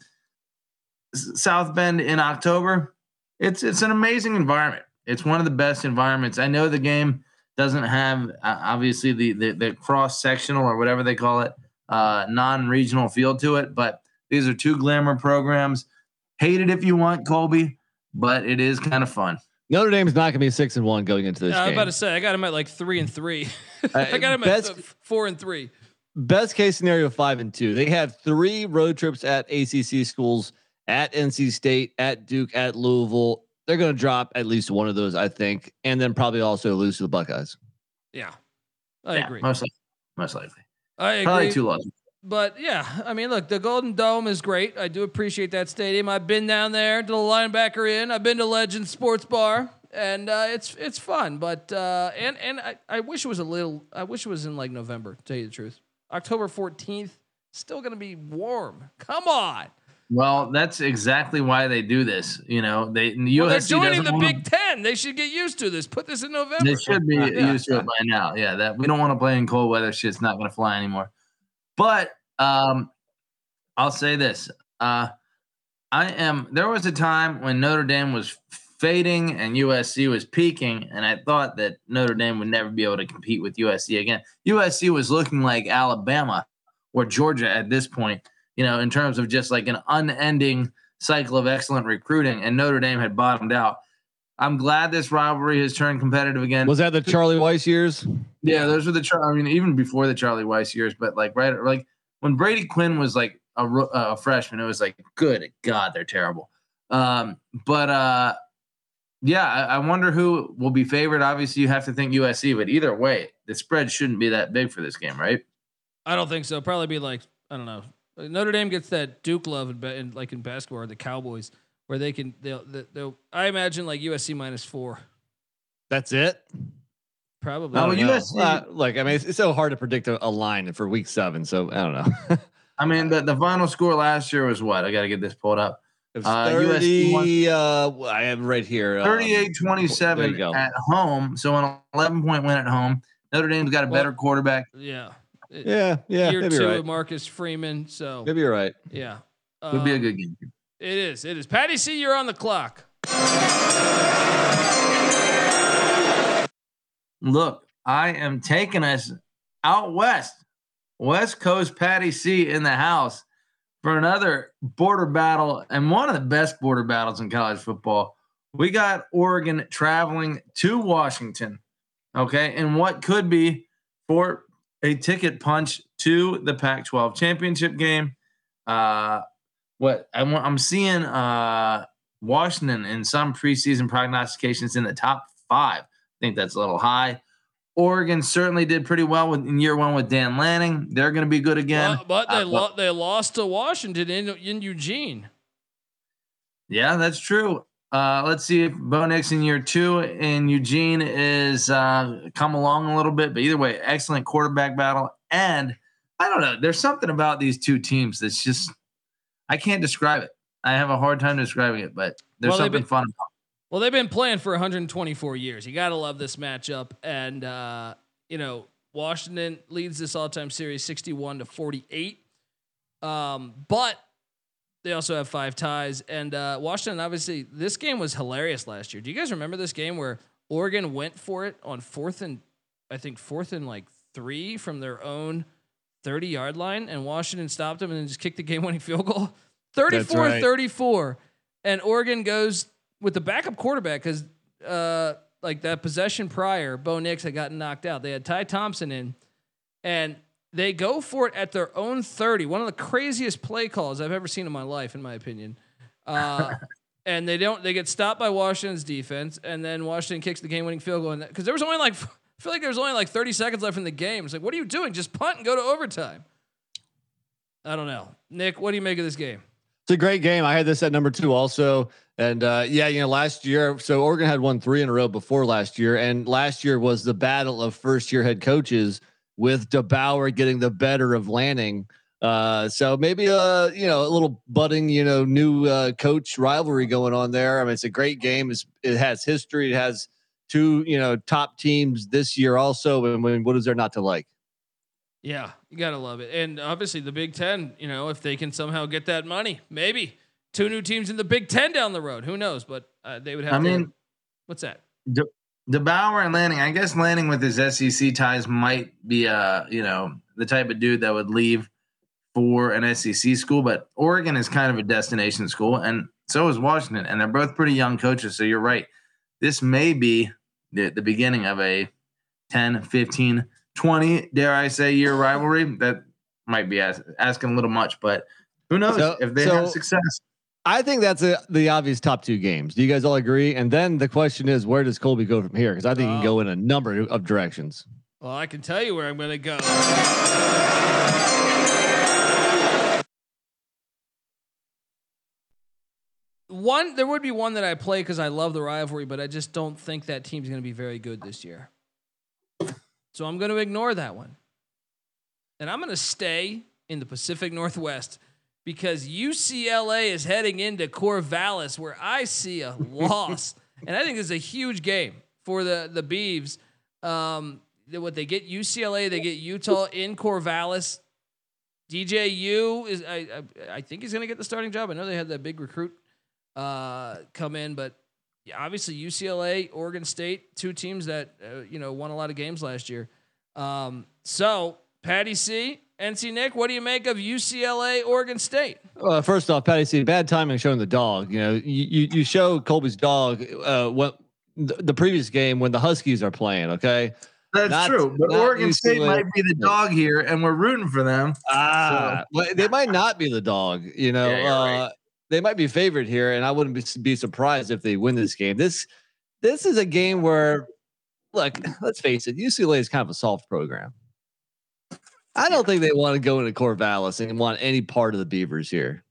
South Bend in October. It's it's an amazing environment. It's one of the best environments. I know the game doesn't have uh, obviously the the, the cross sectional or whatever they call it uh, non regional feel to it, but these are two glamour programs. Hate it if you want, Colby, but it is kind of fun. Notre Dame's not going to be six and one going into this Yeah, I was about to say I got him at like three and three. I got him best- at th- four and three. best case scenario five and two. They have three road trips at ACC schools at NC State, at Duke, at Louisville. They're going to drop at least one of those, I think, and then probably also lose to the Buckeyes. Yeah, I Yeah, agree. Most likely. Most likely. I agree. Probably two losses. But yeah, I mean, look, the Golden Dome is great. I do appreciate that stadium. I've been down there to the linebacker inn. I've been to Legend Sports Bar, and uh, it's it's fun. But uh, and and I, I wish it was a little. I wish it was in like November. To tell you the truth, October fourteenth, still gonna be warm. Come on. Well, that's exactly why they do this. You know, they USC Well, they're joining the Big Ten. They should get used to this. Put this in November. They should be Yeah. used to it by now. Yeah, that we don't want to play in cold weather. Shit's not going to fly anymore. But um, I'll say this: uh, I am. There was a time when Notre Dame was fading and USC was peaking, and I thought that Notre Dame would never be able to compete with USC again. USC was looking like Alabama or Georgia at this point, you know, in terms of just like an unending cycle of excellent recruiting, and Notre Dame had bottomed out. I'm glad this rivalry has turned competitive again. Was that the Charlie Weis years? Yeah, those were the. Char- I mean, even before the Charlie Weis years, but like right, like when Brady Quinn was like a, uh, a freshman, it was like, good God, they're terrible. Um, but uh, Yeah, I, I wonder who will be favored. Obviously, you have to think USC, but either way, the spread shouldn't be that big for this game, right? I don't think so. Probably be like I don't know. Notre Dame gets that Duke love in, in like in basketball or the Cowboys where they can they'll, they'll, they'll I imagine like USC minus four That's it. probably. No, I don't know. USC Uh, look, I mean, it's, it's so hard to predict a, a line for week seven. So I don't know. I mean, the, the final score last year was what? I got to get this pulled up. It was Uh, USC 30, uh, I have right here. um, 38 there you 27 at home. So an 11 point win at home. Notre Dame's got a Well- better quarterback. yeah. It- Yeah, yeah, Year maybe two you're of right. Marcus Freeman. So Maybe you're right. yeah. Would be a Um, good game. It is. It is. Patty C, you're on the clock. Look, I am taking us out west. West Coast Patty C in the house for another border battle and one of the best border battles in college football. We got Oregon traveling to Washington, okay, and what could be for a ticket punch to the Pac 12 championship game. Uh, what I'm, I'm seeing uh, Washington in some preseason prognostications in the top five. I think that's a little high. Oregon certainly did pretty well with, in year one with Dan Lanning. They're going to be good again. But, but they Uh, lo- they lost to Washington in in Eugene. Yeah, that's true. Uh, let's see if Bo Nix in year two in Eugene is uh, come along a little bit. But either way, excellent quarterback battle. And I don't know, there's something about these two teams that's just I can't describe it. I have a hard time describing it, but there's Well, something been- fun about Well, they've been playing for 124 years. You got to love this matchup. And, uh, you know, Washington leads this all time series 61 to 48. Um, but they also have five ties. And uh, Washington, obviously, this game was hilarious last year. Do you guys remember this game where Oregon went for it on fourth and, I think, fourth and like three from their own 30 yard line? And Washington stopped them and then just kicked the game winning field goal? 34 right. 34. And Oregon goes with the backup quarterback because uh, like that possession prior, Bo Nix had gotten knocked out. They had Ty Thompson in, and they go for it at their own 30. One of the craziest play calls I've ever seen in my life, in my opinion. Uh, and they don't. They get stopped by Washington's defense, and then Washington kicks the game-winning field goal. Because there was only like I feel like there was only like 30 seconds left in the game. It's like, what are you doing? Just punt and go to overtime. I don't know, Nick. What do you make of this game? It's a great game. I had this at number two also. And uh, yeah, you know, last year, so Oregon had won three in a row before last year. And last year was the battle of first year head coaches with DeBoer getting the better of Lanning. Uh, so maybe uh, you know, a little budding, you know, new uh, coach rivalry going on there. I mean, it's a great game. It's, it has history. It has two, you know, top teams this year also. And I mean, what is there not to like? Yeah, you gotta love it. And obviously the Big Ten, you know, if they can somehow get that money, maybe two new teams in the Big Ten down the road. Who knows? But uh, they would have. I to, mean, what's that? De- DeBoer and Lanning. I guess Lanning with his SEC ties might be uh, you know, the type of dude that would leave for an SEC school, but Oregon is kind of a destination school, and so is Washington, and they're both pretty young coaches. So you're right. This may be the, the beginning of a 10, 15, 20, dare I say, year rivalry. That might be as, asking a little much, but who knows So- if they so- have success. I think that's a, the obvious top two games. Do you guys all agree? And then the question is, where does Colby go from here? Because I think he can go oh. in a number of directions. Well, I can tell you where I'm gonna go. One, there would be one that I play because I love the rivalry, but I just don't think that team's going to be very good this year. So I'm going to ignore that one. And I'm going to stay in the Pacific Northwest because UCLA is heading into Corvallis, where I see a loss. and I think it's a huge game for the, the Beavs. Um, what they get UCLA, they get Utah in Corvallis. DJU is I I, I think he's gonna get the starting job. I know they had that big recruit uh, come in, but yeah, obviously UCLA, Oregon State, two teams that uh, you know won a lot of games last year. Um, so Patty C, NC Nick, what do you make of UCLA, Oregon State? Uh, first off, Patty, see bad timing showing the dog. You know, you you, you show Colby's dog uh, what the, the previous game when the Huskies are playing. Okay, That's Not- true, but not Oregon State might be the dog here, and we're rooting for them. ah, well, they might not be the dog. You know, Yeah, uh, right. they might be favored here, and I wouldn't be, be surprised if they win this game. This this is a game where, look, let's face it, UCLA is kind of a soft program. I don't think they want to go into Corvallis and want any part of the Beavers here.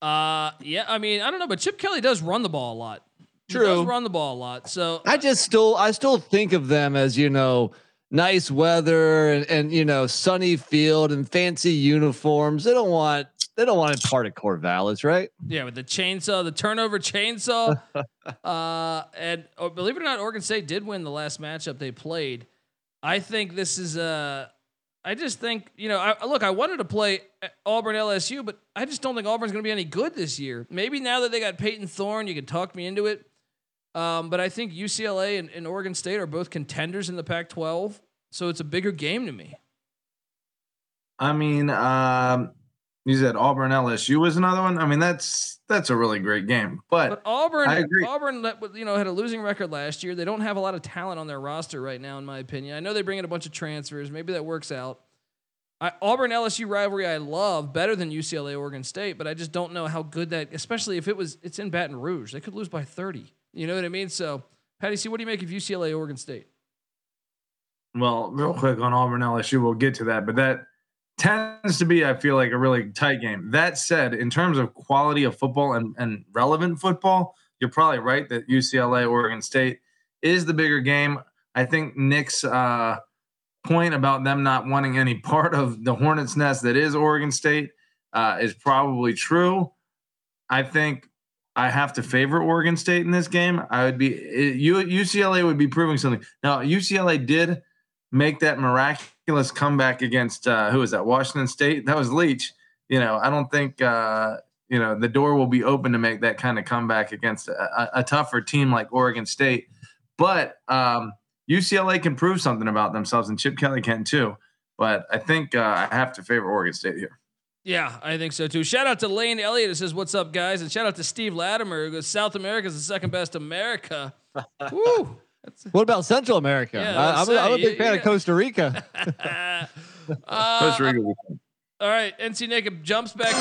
Uh, yeah. I mean, I don't know, but Chip Kelly does run the ball a lot. He True. does run the ball a lot. So I just still, I still think of them as you know, nice weather and and you know, sunny field and fancy uniforms. They don't want, they don't want a part of Corvallis, right? yeah, with the chainsaw, the turnover chainsaw. uh, and oh, believe it or not, Oregon State did win the last matchup they played. I think this is uh I just think you know. I, look, I wanted to play Auburn LSU, but I just don't think Auburn's going to be any good this year. Maybe now that they got Payton Thorne, you can talk me into it. Um, but I think UCLA and, and Oregon State are both contenders in the Pac-12, so it's a bigger game to me. I mean, um, you said Auburn LSU was another one. I mean, that's that's a really great game. But, But Auburn, I agree. Auburn, you know, had a losing record last year. They don't have a lot of talent on their roster right now, in my opinion. I know they bring in a bunch of transfers. Maybe that works out. I, Auburn LSU rivalry I love better than UCLA Oregon State, but I just don't know how good that, especially if it was it's in Baton Rouge, they could lose by thirty. You know what I mean? So, Patty, see what do you make of UCLA Oregon State? well, real quick on Auburn LSU, we'll get to that. But that tends to be, I feel like, a really tight game. That said, in terms of quality of football and, and relevant football, you're probably right that UCLA Oregon State is the bigger game. I think Nick's uh, point about them not wanting any part of the Hornets' nest that is Oregon State uh, is probably true. I think I have to favor Oregon State in this game. I would be it- UCLA would be proving something. Now UCLA did make that miraculous comeback against uh, who was that? Washington State. That was Leach. You know, I don't think uh, you know the door will be open to make that kind of comeback against a, a, a tougher team like Oregon State. But um, UCLA can prove something about themselves, and Chip Kelly can too. But I think uh, I have to favor Oregon State here. Yeah, I think so too. Shout out to Lane Elliott who says, What's up, guys? And shout out to Steve Latimer who goes, South America is the second best America. Woo! That's, What about Central America? Yeah, I, let's I'm, a, I'm a big fan you of Costa Rica. uh, Costa Rica will be fun. All right, NC Naked jumps back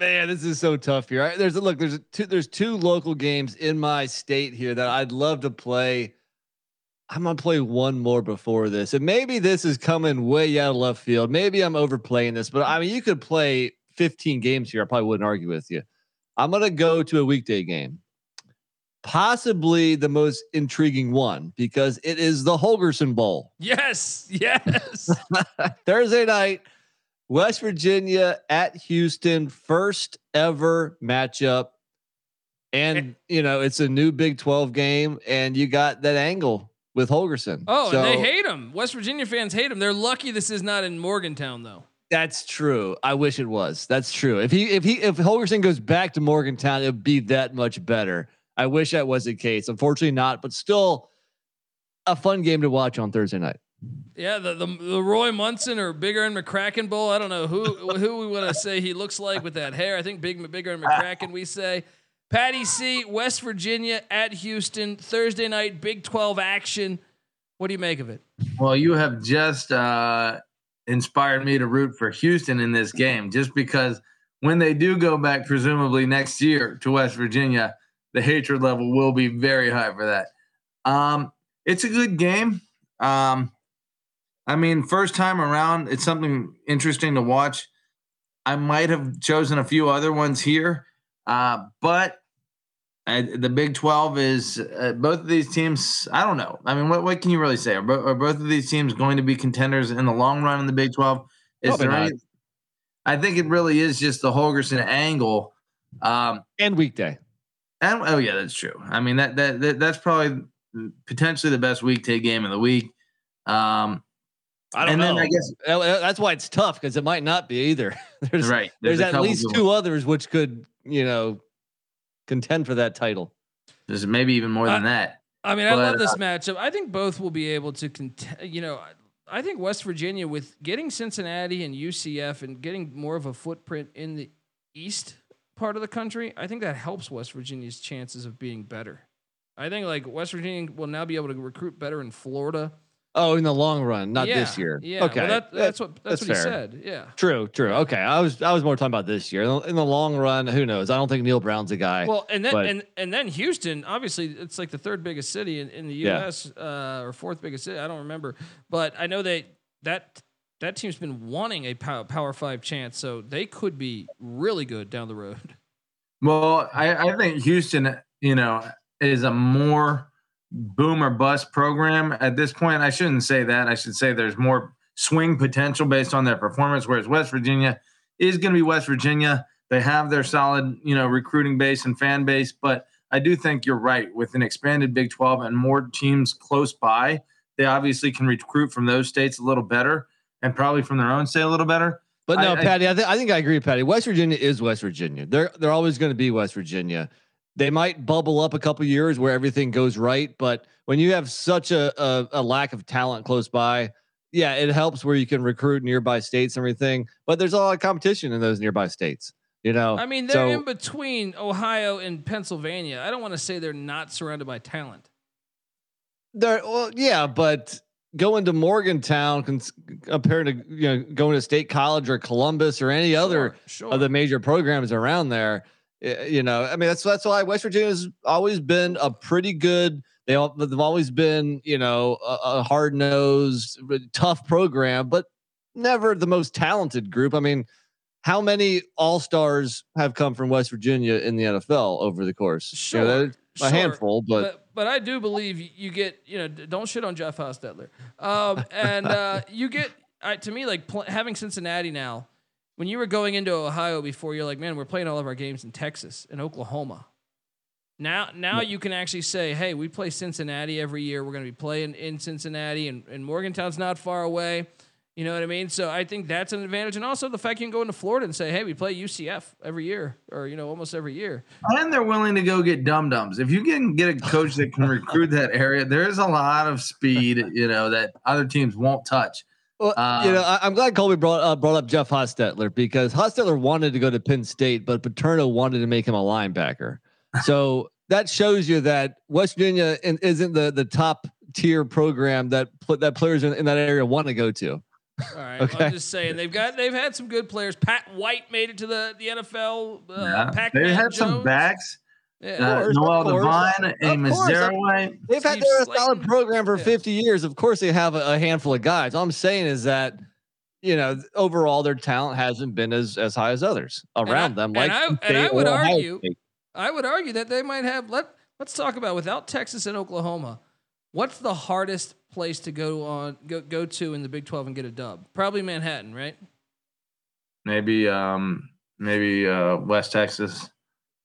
Man, this is so tough here. I- There's look, there's a two there's two local games in my state here that I'd love to play. I'm gonna play one more before this, and maybe this is coming way out of left field. Maybe I'm overplaying this, but I mean, you could play 15 games here. I probably wouldn't argue with you. I'm gonna go to a weekday game, possibly the most intriguing one because it is the Holgorsen Bowl. Yes, yes. Thursday night, West Virginia at Houston, first ever matchup. And, you know, it's a new Big 12 game, and you got that angle with Holgorsen. Oh, and they hate him. West Virginia fans hate him. They're lucky this is not in Morgantown, though. That's true. I wish it was. That's true. If he if he if Holgorsen goes back to Morgantown, it'd be that much better. I wish that was the case. Unfortunately, not, but still a fun game to watch on Thursday night. Yeah, the, the the Roy Munson or Big Ern McCracken Bowl. I don't know who who we want to say he looks like with that hair. I think Big Bigger and McCracken. We say Patty C. West Virginia at Houston Thursday night Big Twelve action. What do you make of it? Well, you have just uh, inspired me to root for Houston in this game, just because when they do go back, presumably next year to West Virginia, the hatred level will be very high for that. Um, it's a good game. Um, I mean, first time around, it's something interesting to watch. I might have chosen a few other ones here, uh, but uh, the Big 12 is uh, both of these teams. I don't know. I mean, what, what can you really say? Are, bo- are both of these teams going to be contenders in the long run in the Big 12? Is Probably there not. any? I think it really is just the Holgorsen angle. Um, And weekday. and oh yeah, that's true. I mean that that, that that's probably potentially the best weekday game of the week. Um, I don't And know. then I guess- that's why it's tough because it might not be either. there's right. there's, a at least two ones. others which could you know contend for that title. There's maybe even more than Uh, that. I mean, I love But, this matchup. I think both will be able to contend. You know, I- I think West Virginia with getting Cincinnati and UCF and getting more of a footprint in the east part of the country. I think that helps West Virginia's chances of being better. I think like West Virginia will now be able to recruit better in Florida. Oh, in the long run, not yeah, this year. Yeah. Okay. Well, that, that's what that's, that's what he fair. said. Yeah. True, true. Okay, I was I was more talking about this year. In the- In the long run, who knows? I don't think Neal Brown's a guy. Well, and then but- and and then Houston, obviously, it's like the third biggest city in, in the Yeah. U.S. Uh, or fourth biggest city. I don't remember, but I know they that that team's been wanting a power, power five chance, so they could be really good down the road. Well, I, I think Houston, you know, is a more boom or bust program at this point. I shouldn't say that. I should say there's more swing potential based on their performance, whereas West Virginia is going to be West Virginia. They have their solid, you know, recruiting base and fan base, but I do think you're right. With an expanded Big 12 and more teams close by, they obviously can recruit from those states a little better and probably from their own state a little better. But no, I- Patty, I, th- I think I agree, Patty. West Virginia is West Virginia. They're they're always going to be West Virginia. They might bubble up a couple years where everything goes right, but when you have such a, a a lack of talent close by, yeah, it helps where you can recruit nearby states and everything. But there's a lot of competition in those nearby states. You know, I mean, they're So- in between Ohio and Pennsylvania. I don't want to say they're not surrounded by talent. There, well, yeah, but going to Morgantown cons- compared to you know going to State College or Columbus or any other Sure, sure. of the major programs around there, you know, I mean that's that's why West Virginia's always been a pretty good. They all, they've always been you know a, a hard nosed, tough program, but never the most talented group. I mean. How many all stars have come from West Virginia in the NFL over the course? You know, Sure, a sure. handful, but but but I do believe you get you know don't shit on Jeff Hostetler, um, and uh, you get uh, to me like pl- having Cincinnati now. When you were going into Ohio before, you're like, man, we're playing all of our games in Texas and Oklahoma. Now, now you can actually say, hey, we play Cincinnati every year. We're going to be playing in Cincinnati, and, and Morgantown's not far away. You know what I mean? So I think that's an advantage, and also the fact you can go into Florida and say, hey, we play UCF every year, or you know, almost every year. And they're willing to go get dum dums. If you can get a coach that can recruit that area, there is a lot of speed, you know, that other teams won't touch. Well, Uh, you know, I, I'm glad Colby brought uh, brought up Jeff Hostetler because Hostetler wanted to go to Penn State, but Paterno wanted to make him a linebacker. So that shows you that West Virginia in, isn't the the top tier program that pl- that players in, in that area want to go to. All right, Okay. I'm just saying they've got they've had some good players. Pat White made it to the the NFL. Uh, Yeah. They had some backs. Yeah. Uh, course, Noel of course. Devine, Amy Of course. Zereoué. They've had Steve their solid program for Yeah. 50 years. Of course, they have a, a handful of guys. All I'm saying is that you know overall their talent hasn't been as as high as others around them. and Like I- and I would Ohio argue- State. I would argue that they might have. Let Let's talk about without Texas and Oklahoma. What's the hardest place to go on go go to in the Big Twelve and get a dub? Probably Manhattan, right? Maybe um maybe uh West Texas.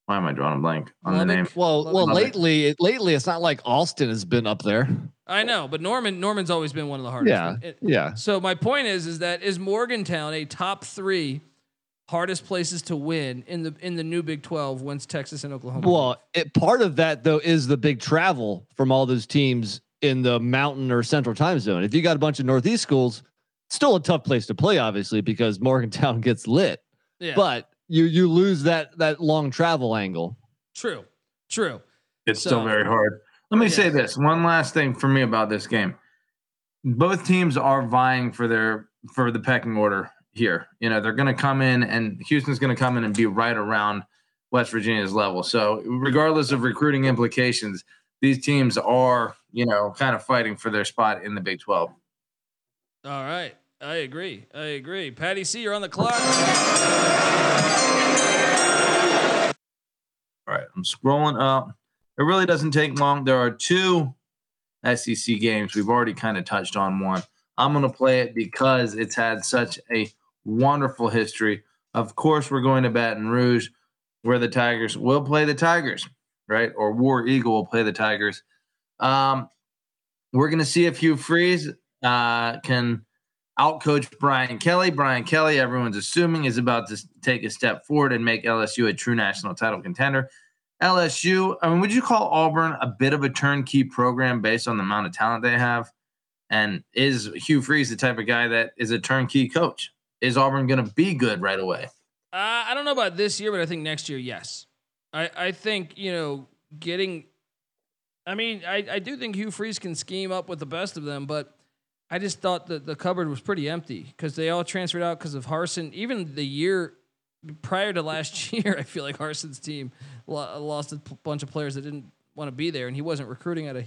Why am I drawing a blank on the name? Well, Love well, it. lately, it, lately it's not like Austin has been up there. I know, but Norman Norman's always been one of the hardest. Yeah, It- yeah. So my point is, is that is Morgantown a top three hardest places to win in the in the new Big Twelve once Texas and Oklahoma? Well, it, part of that though is the big travel from all those teams in the Mountain or Central Time Zone. If you got a bunch of Northeast schools, still a tough place to play, obviously, because Morgantown gets lit. yeah, But you you lose that that long travel angle. true, true. It's So- still very hard. Let me say this. One last thing for me about this game. Both teams are vying for their for the pecking order here. You know, they're going to come in and Houston's going to come in and be right around West Virginia's level. So, regardless of recruiting implications, these teams are, you know, kind of fighting for their spot in the Big 12. All right. I agree. I agree. Patty C, you're on the clock. All right, I'm scrolling up. It really doesn't take long. There are two SEC games. We've already kind of touched on one. I'm going to play it because it's had such a wonderful history. Of course, we're going to Baton Rouge, where the Tigers will play the Tigers, right? Or War Eagle will play the Tigers. Um, we're going to see if Hugh Freeze uh, can outcoach Brian Kelly. Brian Kelly, everyone's assuming, is about to take a step forward and make LSU a true national title contender. LSU, I mean, would you call Auburn a bit of a turnkey program based on the amount of talent they have? And is Hugh Freeze the type of guy that is a turnkey coach? Is Auburn going to be good right away? Uh, I don't know about this year, but I think next year, yes. I, I think, you know, getting. I mean, I, I do think Hugh Freeze can scheme up with the best of them, but I just thought that the cupboard was pretty empty because they all transferred out because of Harsin. Even the year prior to last year, I feel like Harson's team lost a bunch of players that didn't want to be there, and he wasn't recruiting at a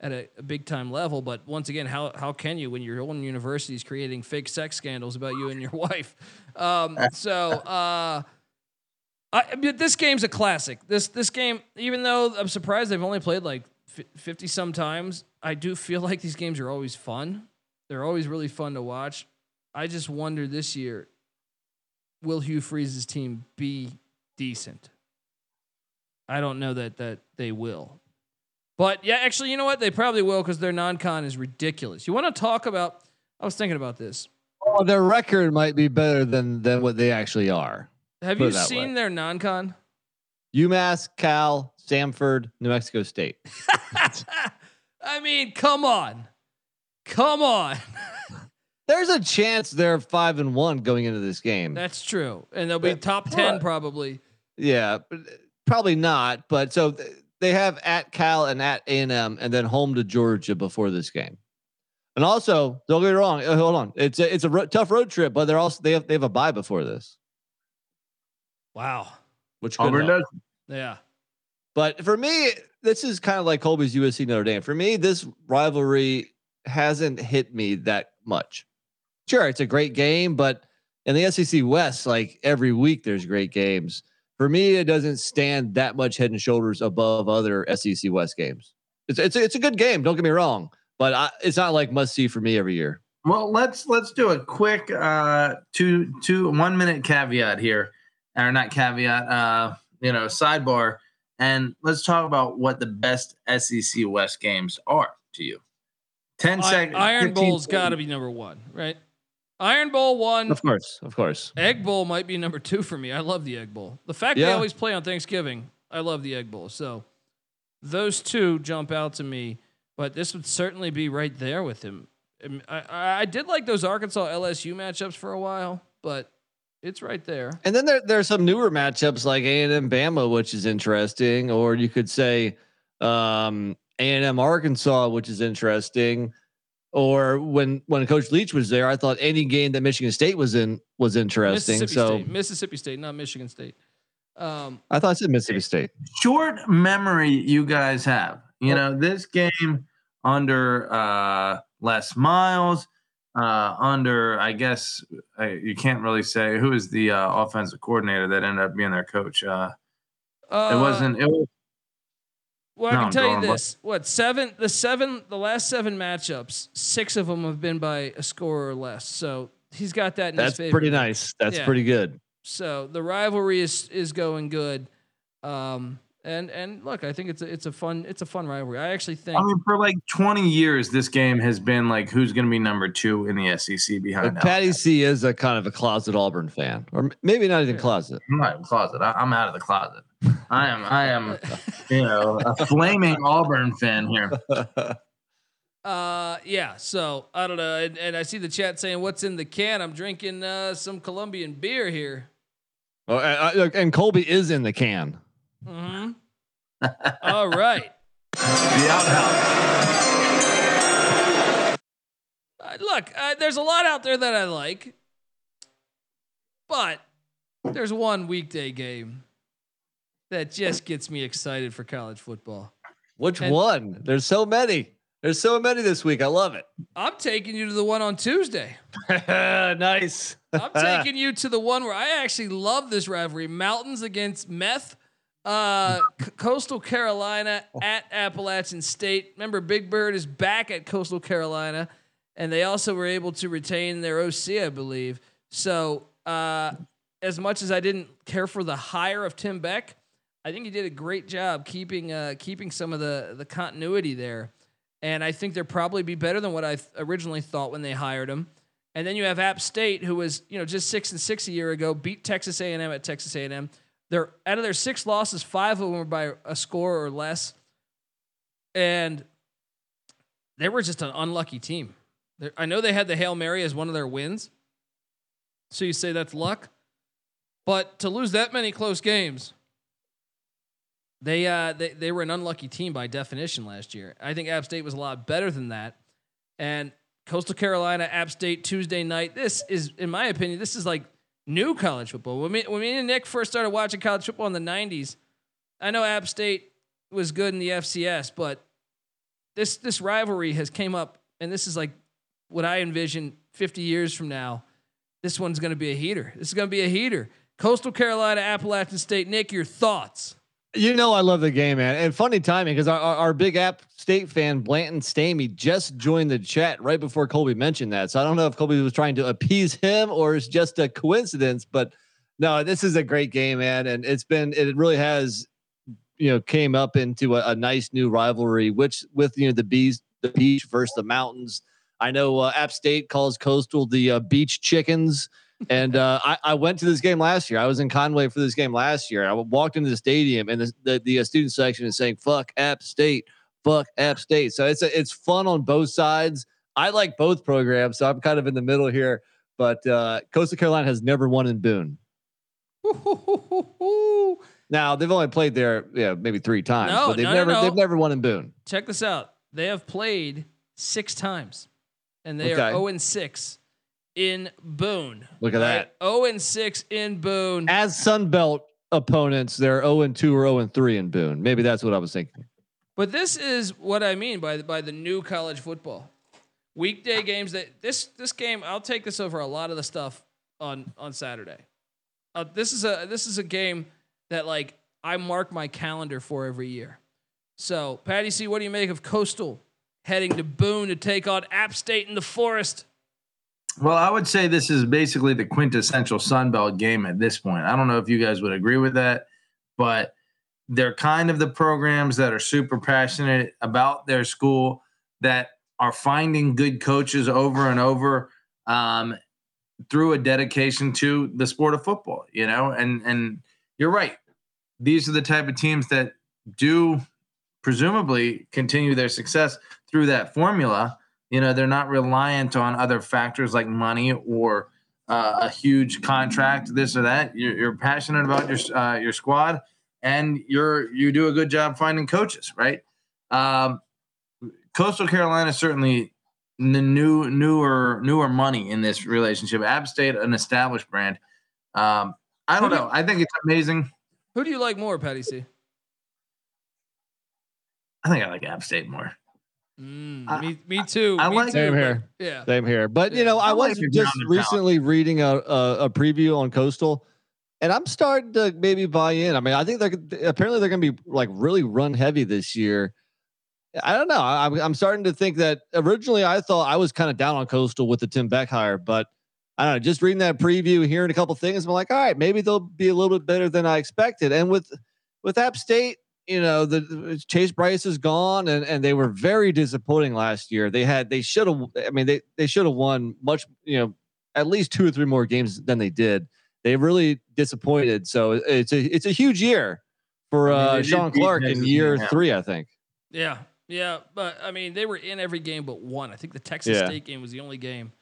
at a, a big time level. But once again, how how can you when your own university is creating fake sex scandals about you and your wife? Um, so. Uh, I, this game's a classic. This this game, even though I'm surprised they've only played like fifty some times, I do feel like these games are always fun. They're always really fun to watch. I just wonder this year, will Hugh Freeze's team be decent? I don't know that that they will. But yeah, actually, you know what? They probably will because their non-con is ridiculous. You want to talk about? I was thinking about this. Oh, their record might be better than than what they actually are. Have you seen way. their non-con? UMass, Cal, Stanford, New Mexico State. I mean, come on, come on. There's a chance they're five and one going into this game. That's true, and they'll be top ten probably. Yeah, uh, probably not. But so th- they have at Cal and at A and M, and then home to Georgia before this game. And also, don't get me wrong. uh, Hold on, it's a it's a ro- tough road trip, but they're also they have they have a bye before this, Wow. which Auburn does. Yeah. But for me, this is kind of like Colby's USC Notre Dame. For me, this rivalry hasn't hit me that much. Sure, it's a great game, but in the SEC West, like every week, there's great games. For me, it doesn't stand that much head and shoulders above other SEC West games. It's it's it's a good game. Don't get me wrong, but I, it's not like must see for me every year. Well, let's let's do a quick uh two two one minute caveat here. Or not caveat, uh, you know, sidebar. And let's talk about what the best SEC West games are to you. 10 I- seconds. Iron Bowl's got to be number one, right? Iron Bowl one. Of course, of course. Egg Bowl might be number two for me. I love the Egg Bowl. The fact they always play on Thanksgiving, I love the Egg Bowl. So those two jump out to me, but this would certainly be right there with him. I, I, I did like those Arkansas LSU matchups for a while, but it's right there. And then there there are some newer matchups like A and M Bama, which is interesting, or you could say um, A and M Arkansas, which is interesting. Or when when Coach Leach was there, I thought any game that Michigan State was in was interesting. Mississippi So State, Mississippi State, not Michigan State. Um, I thought I said Mississippi State. short memory you guys have. You know, this game under uh Les Miles, uh under I guess uh, you can't really say who is the uh, offensive coordinator that ended up being their coach. Uh uh, it wasn't it was Well, No, I can tell you drawing blank. this: what seven? The seven, the last seven matchups, six of them have been by a score or less. So he's got that. In That's his favor. pretty nice. That's Yeah. pretty good. So the rivalry is is going good. Um, and and look, I think it's a it's a fun it's a fun rivalry. I actually think I mean, for like 20 years, this game has been like who's going to be number two in the SEC behind But. Patty C is a kind of a closet Auburn fan, or maybe not even Yeah. closet. I'm not in closet. I, I'm out of the closet. I am, I am, you know, a flaming Auburn fan here. Uh, yeah. So I don't know, and, and I see the chat saying, "What's in the can?" I'm drinking uh, some Colombian beer here. Oh, and, uh, and Colby is in the can. Mm-hmm. All right. The outhouse. Uh, look, uh, there's a lot out there that I like, but there's one weekday game that just gets me excited for college football. Which And- one? There's so many. There's so many this week. I love it. I'm taking you to the one on Tuesday. nice. I'm taking you to the one where I actually love this rivalry: Mountains against Meth. Uh, C- Coastal Carolina at Appalachian State. Remember, Big Bird is back at Coastal Carolina, and they also were able to retain their OC, I believe. So, uh, as much as I didn't care for the hire of Tim Beck, I think he did a great job keeping uh, keeping some of the the continuity there. And I think they'll probably be better than what I originally thought when they hired him. And then you have App State, who was you know just six and six a year ago, beat Texas A&M at Texas A&M. They're out of their six losses, five of them were by a score or less, and they were just an unlucky team. They're, I know they had the hail mary as one of their wins, so you say that's luck, but to lose that many close games, they uh they, they were an unlucky team by definition last year. I think App State was a lot better than that, and Coastal Carolina, App State Tuesday night. This is, in my opinion, this is like new college football. When me, when me and Nick first started watching college football in the '90s, I know App State was good in the FCS, but this this rivalry has came up, and this is like what I envision 50 years from now. This one's going to be a heater. This is going to be a heater. Coastal Carolina, Appalachian State. Nick, your thoughts? You know I love the game, man, and funny timing because our, our, big App State fan Blanton Stamey just joined the chat right before Colby mentioned that. So I don't know if Colby was trying to appease him or it's just a coincidence, but no, this is a great game, man, and it's been it really has you know came up into a, a nice new rivalry, which with you know the bees, the beach versus the mountains. I know uh, App State calls Coastal the uh, beach chickens. And uh, I, I went to this game last year. I was in Conway for this game last year. I walked into the stadium, and the the, the uh, student section is saying "fuck App State, fuck App State." So it's a, it's fun on both sides. I like both programs, so I'm kind of in the middle here. But uh, Coastal Carolina has never won in Boone. Now they've only played there, yeah, maybe three times, No, but they've no, never no. they've never won in Boone. Check this out. They have played six times, and they Okay. are 0 and 6 in Boone. Look at that. 0 and 6 in Boone. As Sun Belt opponents, they're 0 and 2 or 0 and 3 in Boone. Maybe that's what I was thinking. But this is what I mean by the, by the new college football. Weekday games that this this game I'll take this over a lot of the stuff on on Saturday. Uh, this is a this is a game that like I mark my calendar for every year. So, Patty C, what do you make of Coastal heading to Boone to take on App State in the Forest? Well, I would say this is basically the quintessential Sun Belt game at this point. I don't know if you guys would agree with that, but they're kind of the programs that are super passionate about their school that are finding good coaches over and over um, through a dedication to the sport of football. You know, and and you're right. These are the type of teams that do presumably continue their success through that formula. You know, they're not reliant on other factors like money or uh, a huge contract, this or that. You're, you're passionate about your uh, your squad, and you're you do a good job finding coaches, right? Um, Coastal Carolina certainly the new newer newer money in this relationship. App State, an established brand. Um, I don't do- know. I think it's amazing. Who do you like more, Patty C? I think I like App State more. Mm, I- me, me too. I me like- too, Same but- here. Yeah. Same here. But you know, I, I was your just grounded talent. recently reading a, a a preview on Coastal, and I'm starting to maybe buy in. I mean, I think they're apparently they're going to be like really run heavy this year. I don't know. I'm I'm starting to think that originally I thought I was kind of down on Coastal with the Tim Beck hire, but I don't know. Just reading that preview, hearing a couple things, I'm like, all right, maybe they'll be a little bit better than I expected. And with with App State, you know, the Chase Brice is gone, and and they were very disappointing last year. They had they should have. I mean, they they should have won much. You know, at least two or three more games than they did. They really disappointed. So it's a it's a huge year for I mean, uh, Shawn Clark in year A&M. three, I think. Yeah, yeah, but I mean, they were in every game but one. I think the Texas Yeah. State game was the only game,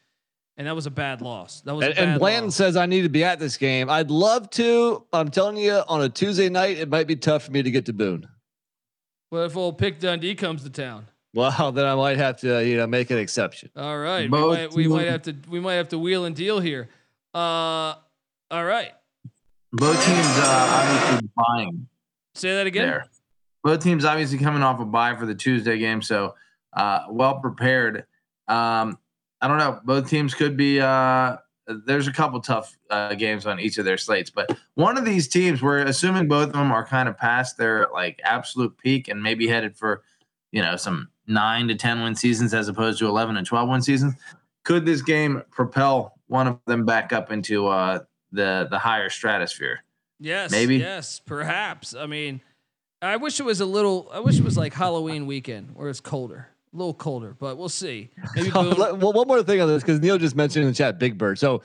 and that was a bad loss. That was a And, bad and Blanton loss. says I need to be at this game. I'd love to. I'm telling you, on a Tuesday night, it might be tough for me to get to Boone. Well, if old Pick Dundee comes to town? Well, then I might have to, you know, make an exception. All right, we might, we might have to we might have to wheel and deal here. Uh, all right, Both teams uh, obviously buying say that again. there. Both teams obviously coming off a bye for the Tuesday game, so uh, well prepared. Um, I don't know. Both teams could be. Uh, there's a couple tough uh, games on each of their slates, but one of these teams, we're assuming both of them are kind of past their like absolute peak and maybe headed for, you know, some nine to ten win seasons as opposed to eleven and twelve win seasons. Could this game propel one of them back up into uh, the the higher stratosphere? Yes, Maybe. Yes, perhaps. I mean, I wish it was a little. I wish it was like Halloween weekend where it's colder, a little colder, but we'll see. Maybe Boone, well, one more thing on this because Neil just mentioned in the chat Big Bird. So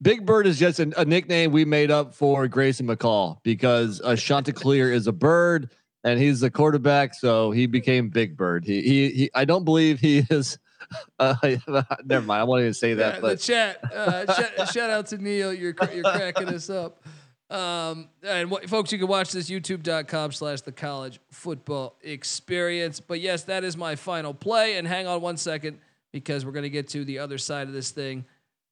Big Bird is just a, a nickname we made up for Grayson McCall because uh, Chanticleer is a bird and he's the quarterback, so he became Big Bird. He he, he I don't believe he is. Uh, never mind. I won't even say Yeah, that, the but chat. Uh, shout, shout out to Neil. You're you're cracking us up. Um, and what, folks, you can watch this youtube.com slash the college football experience. But yes, that is my final play. And hang on one second because we're going to get to the other side of this thing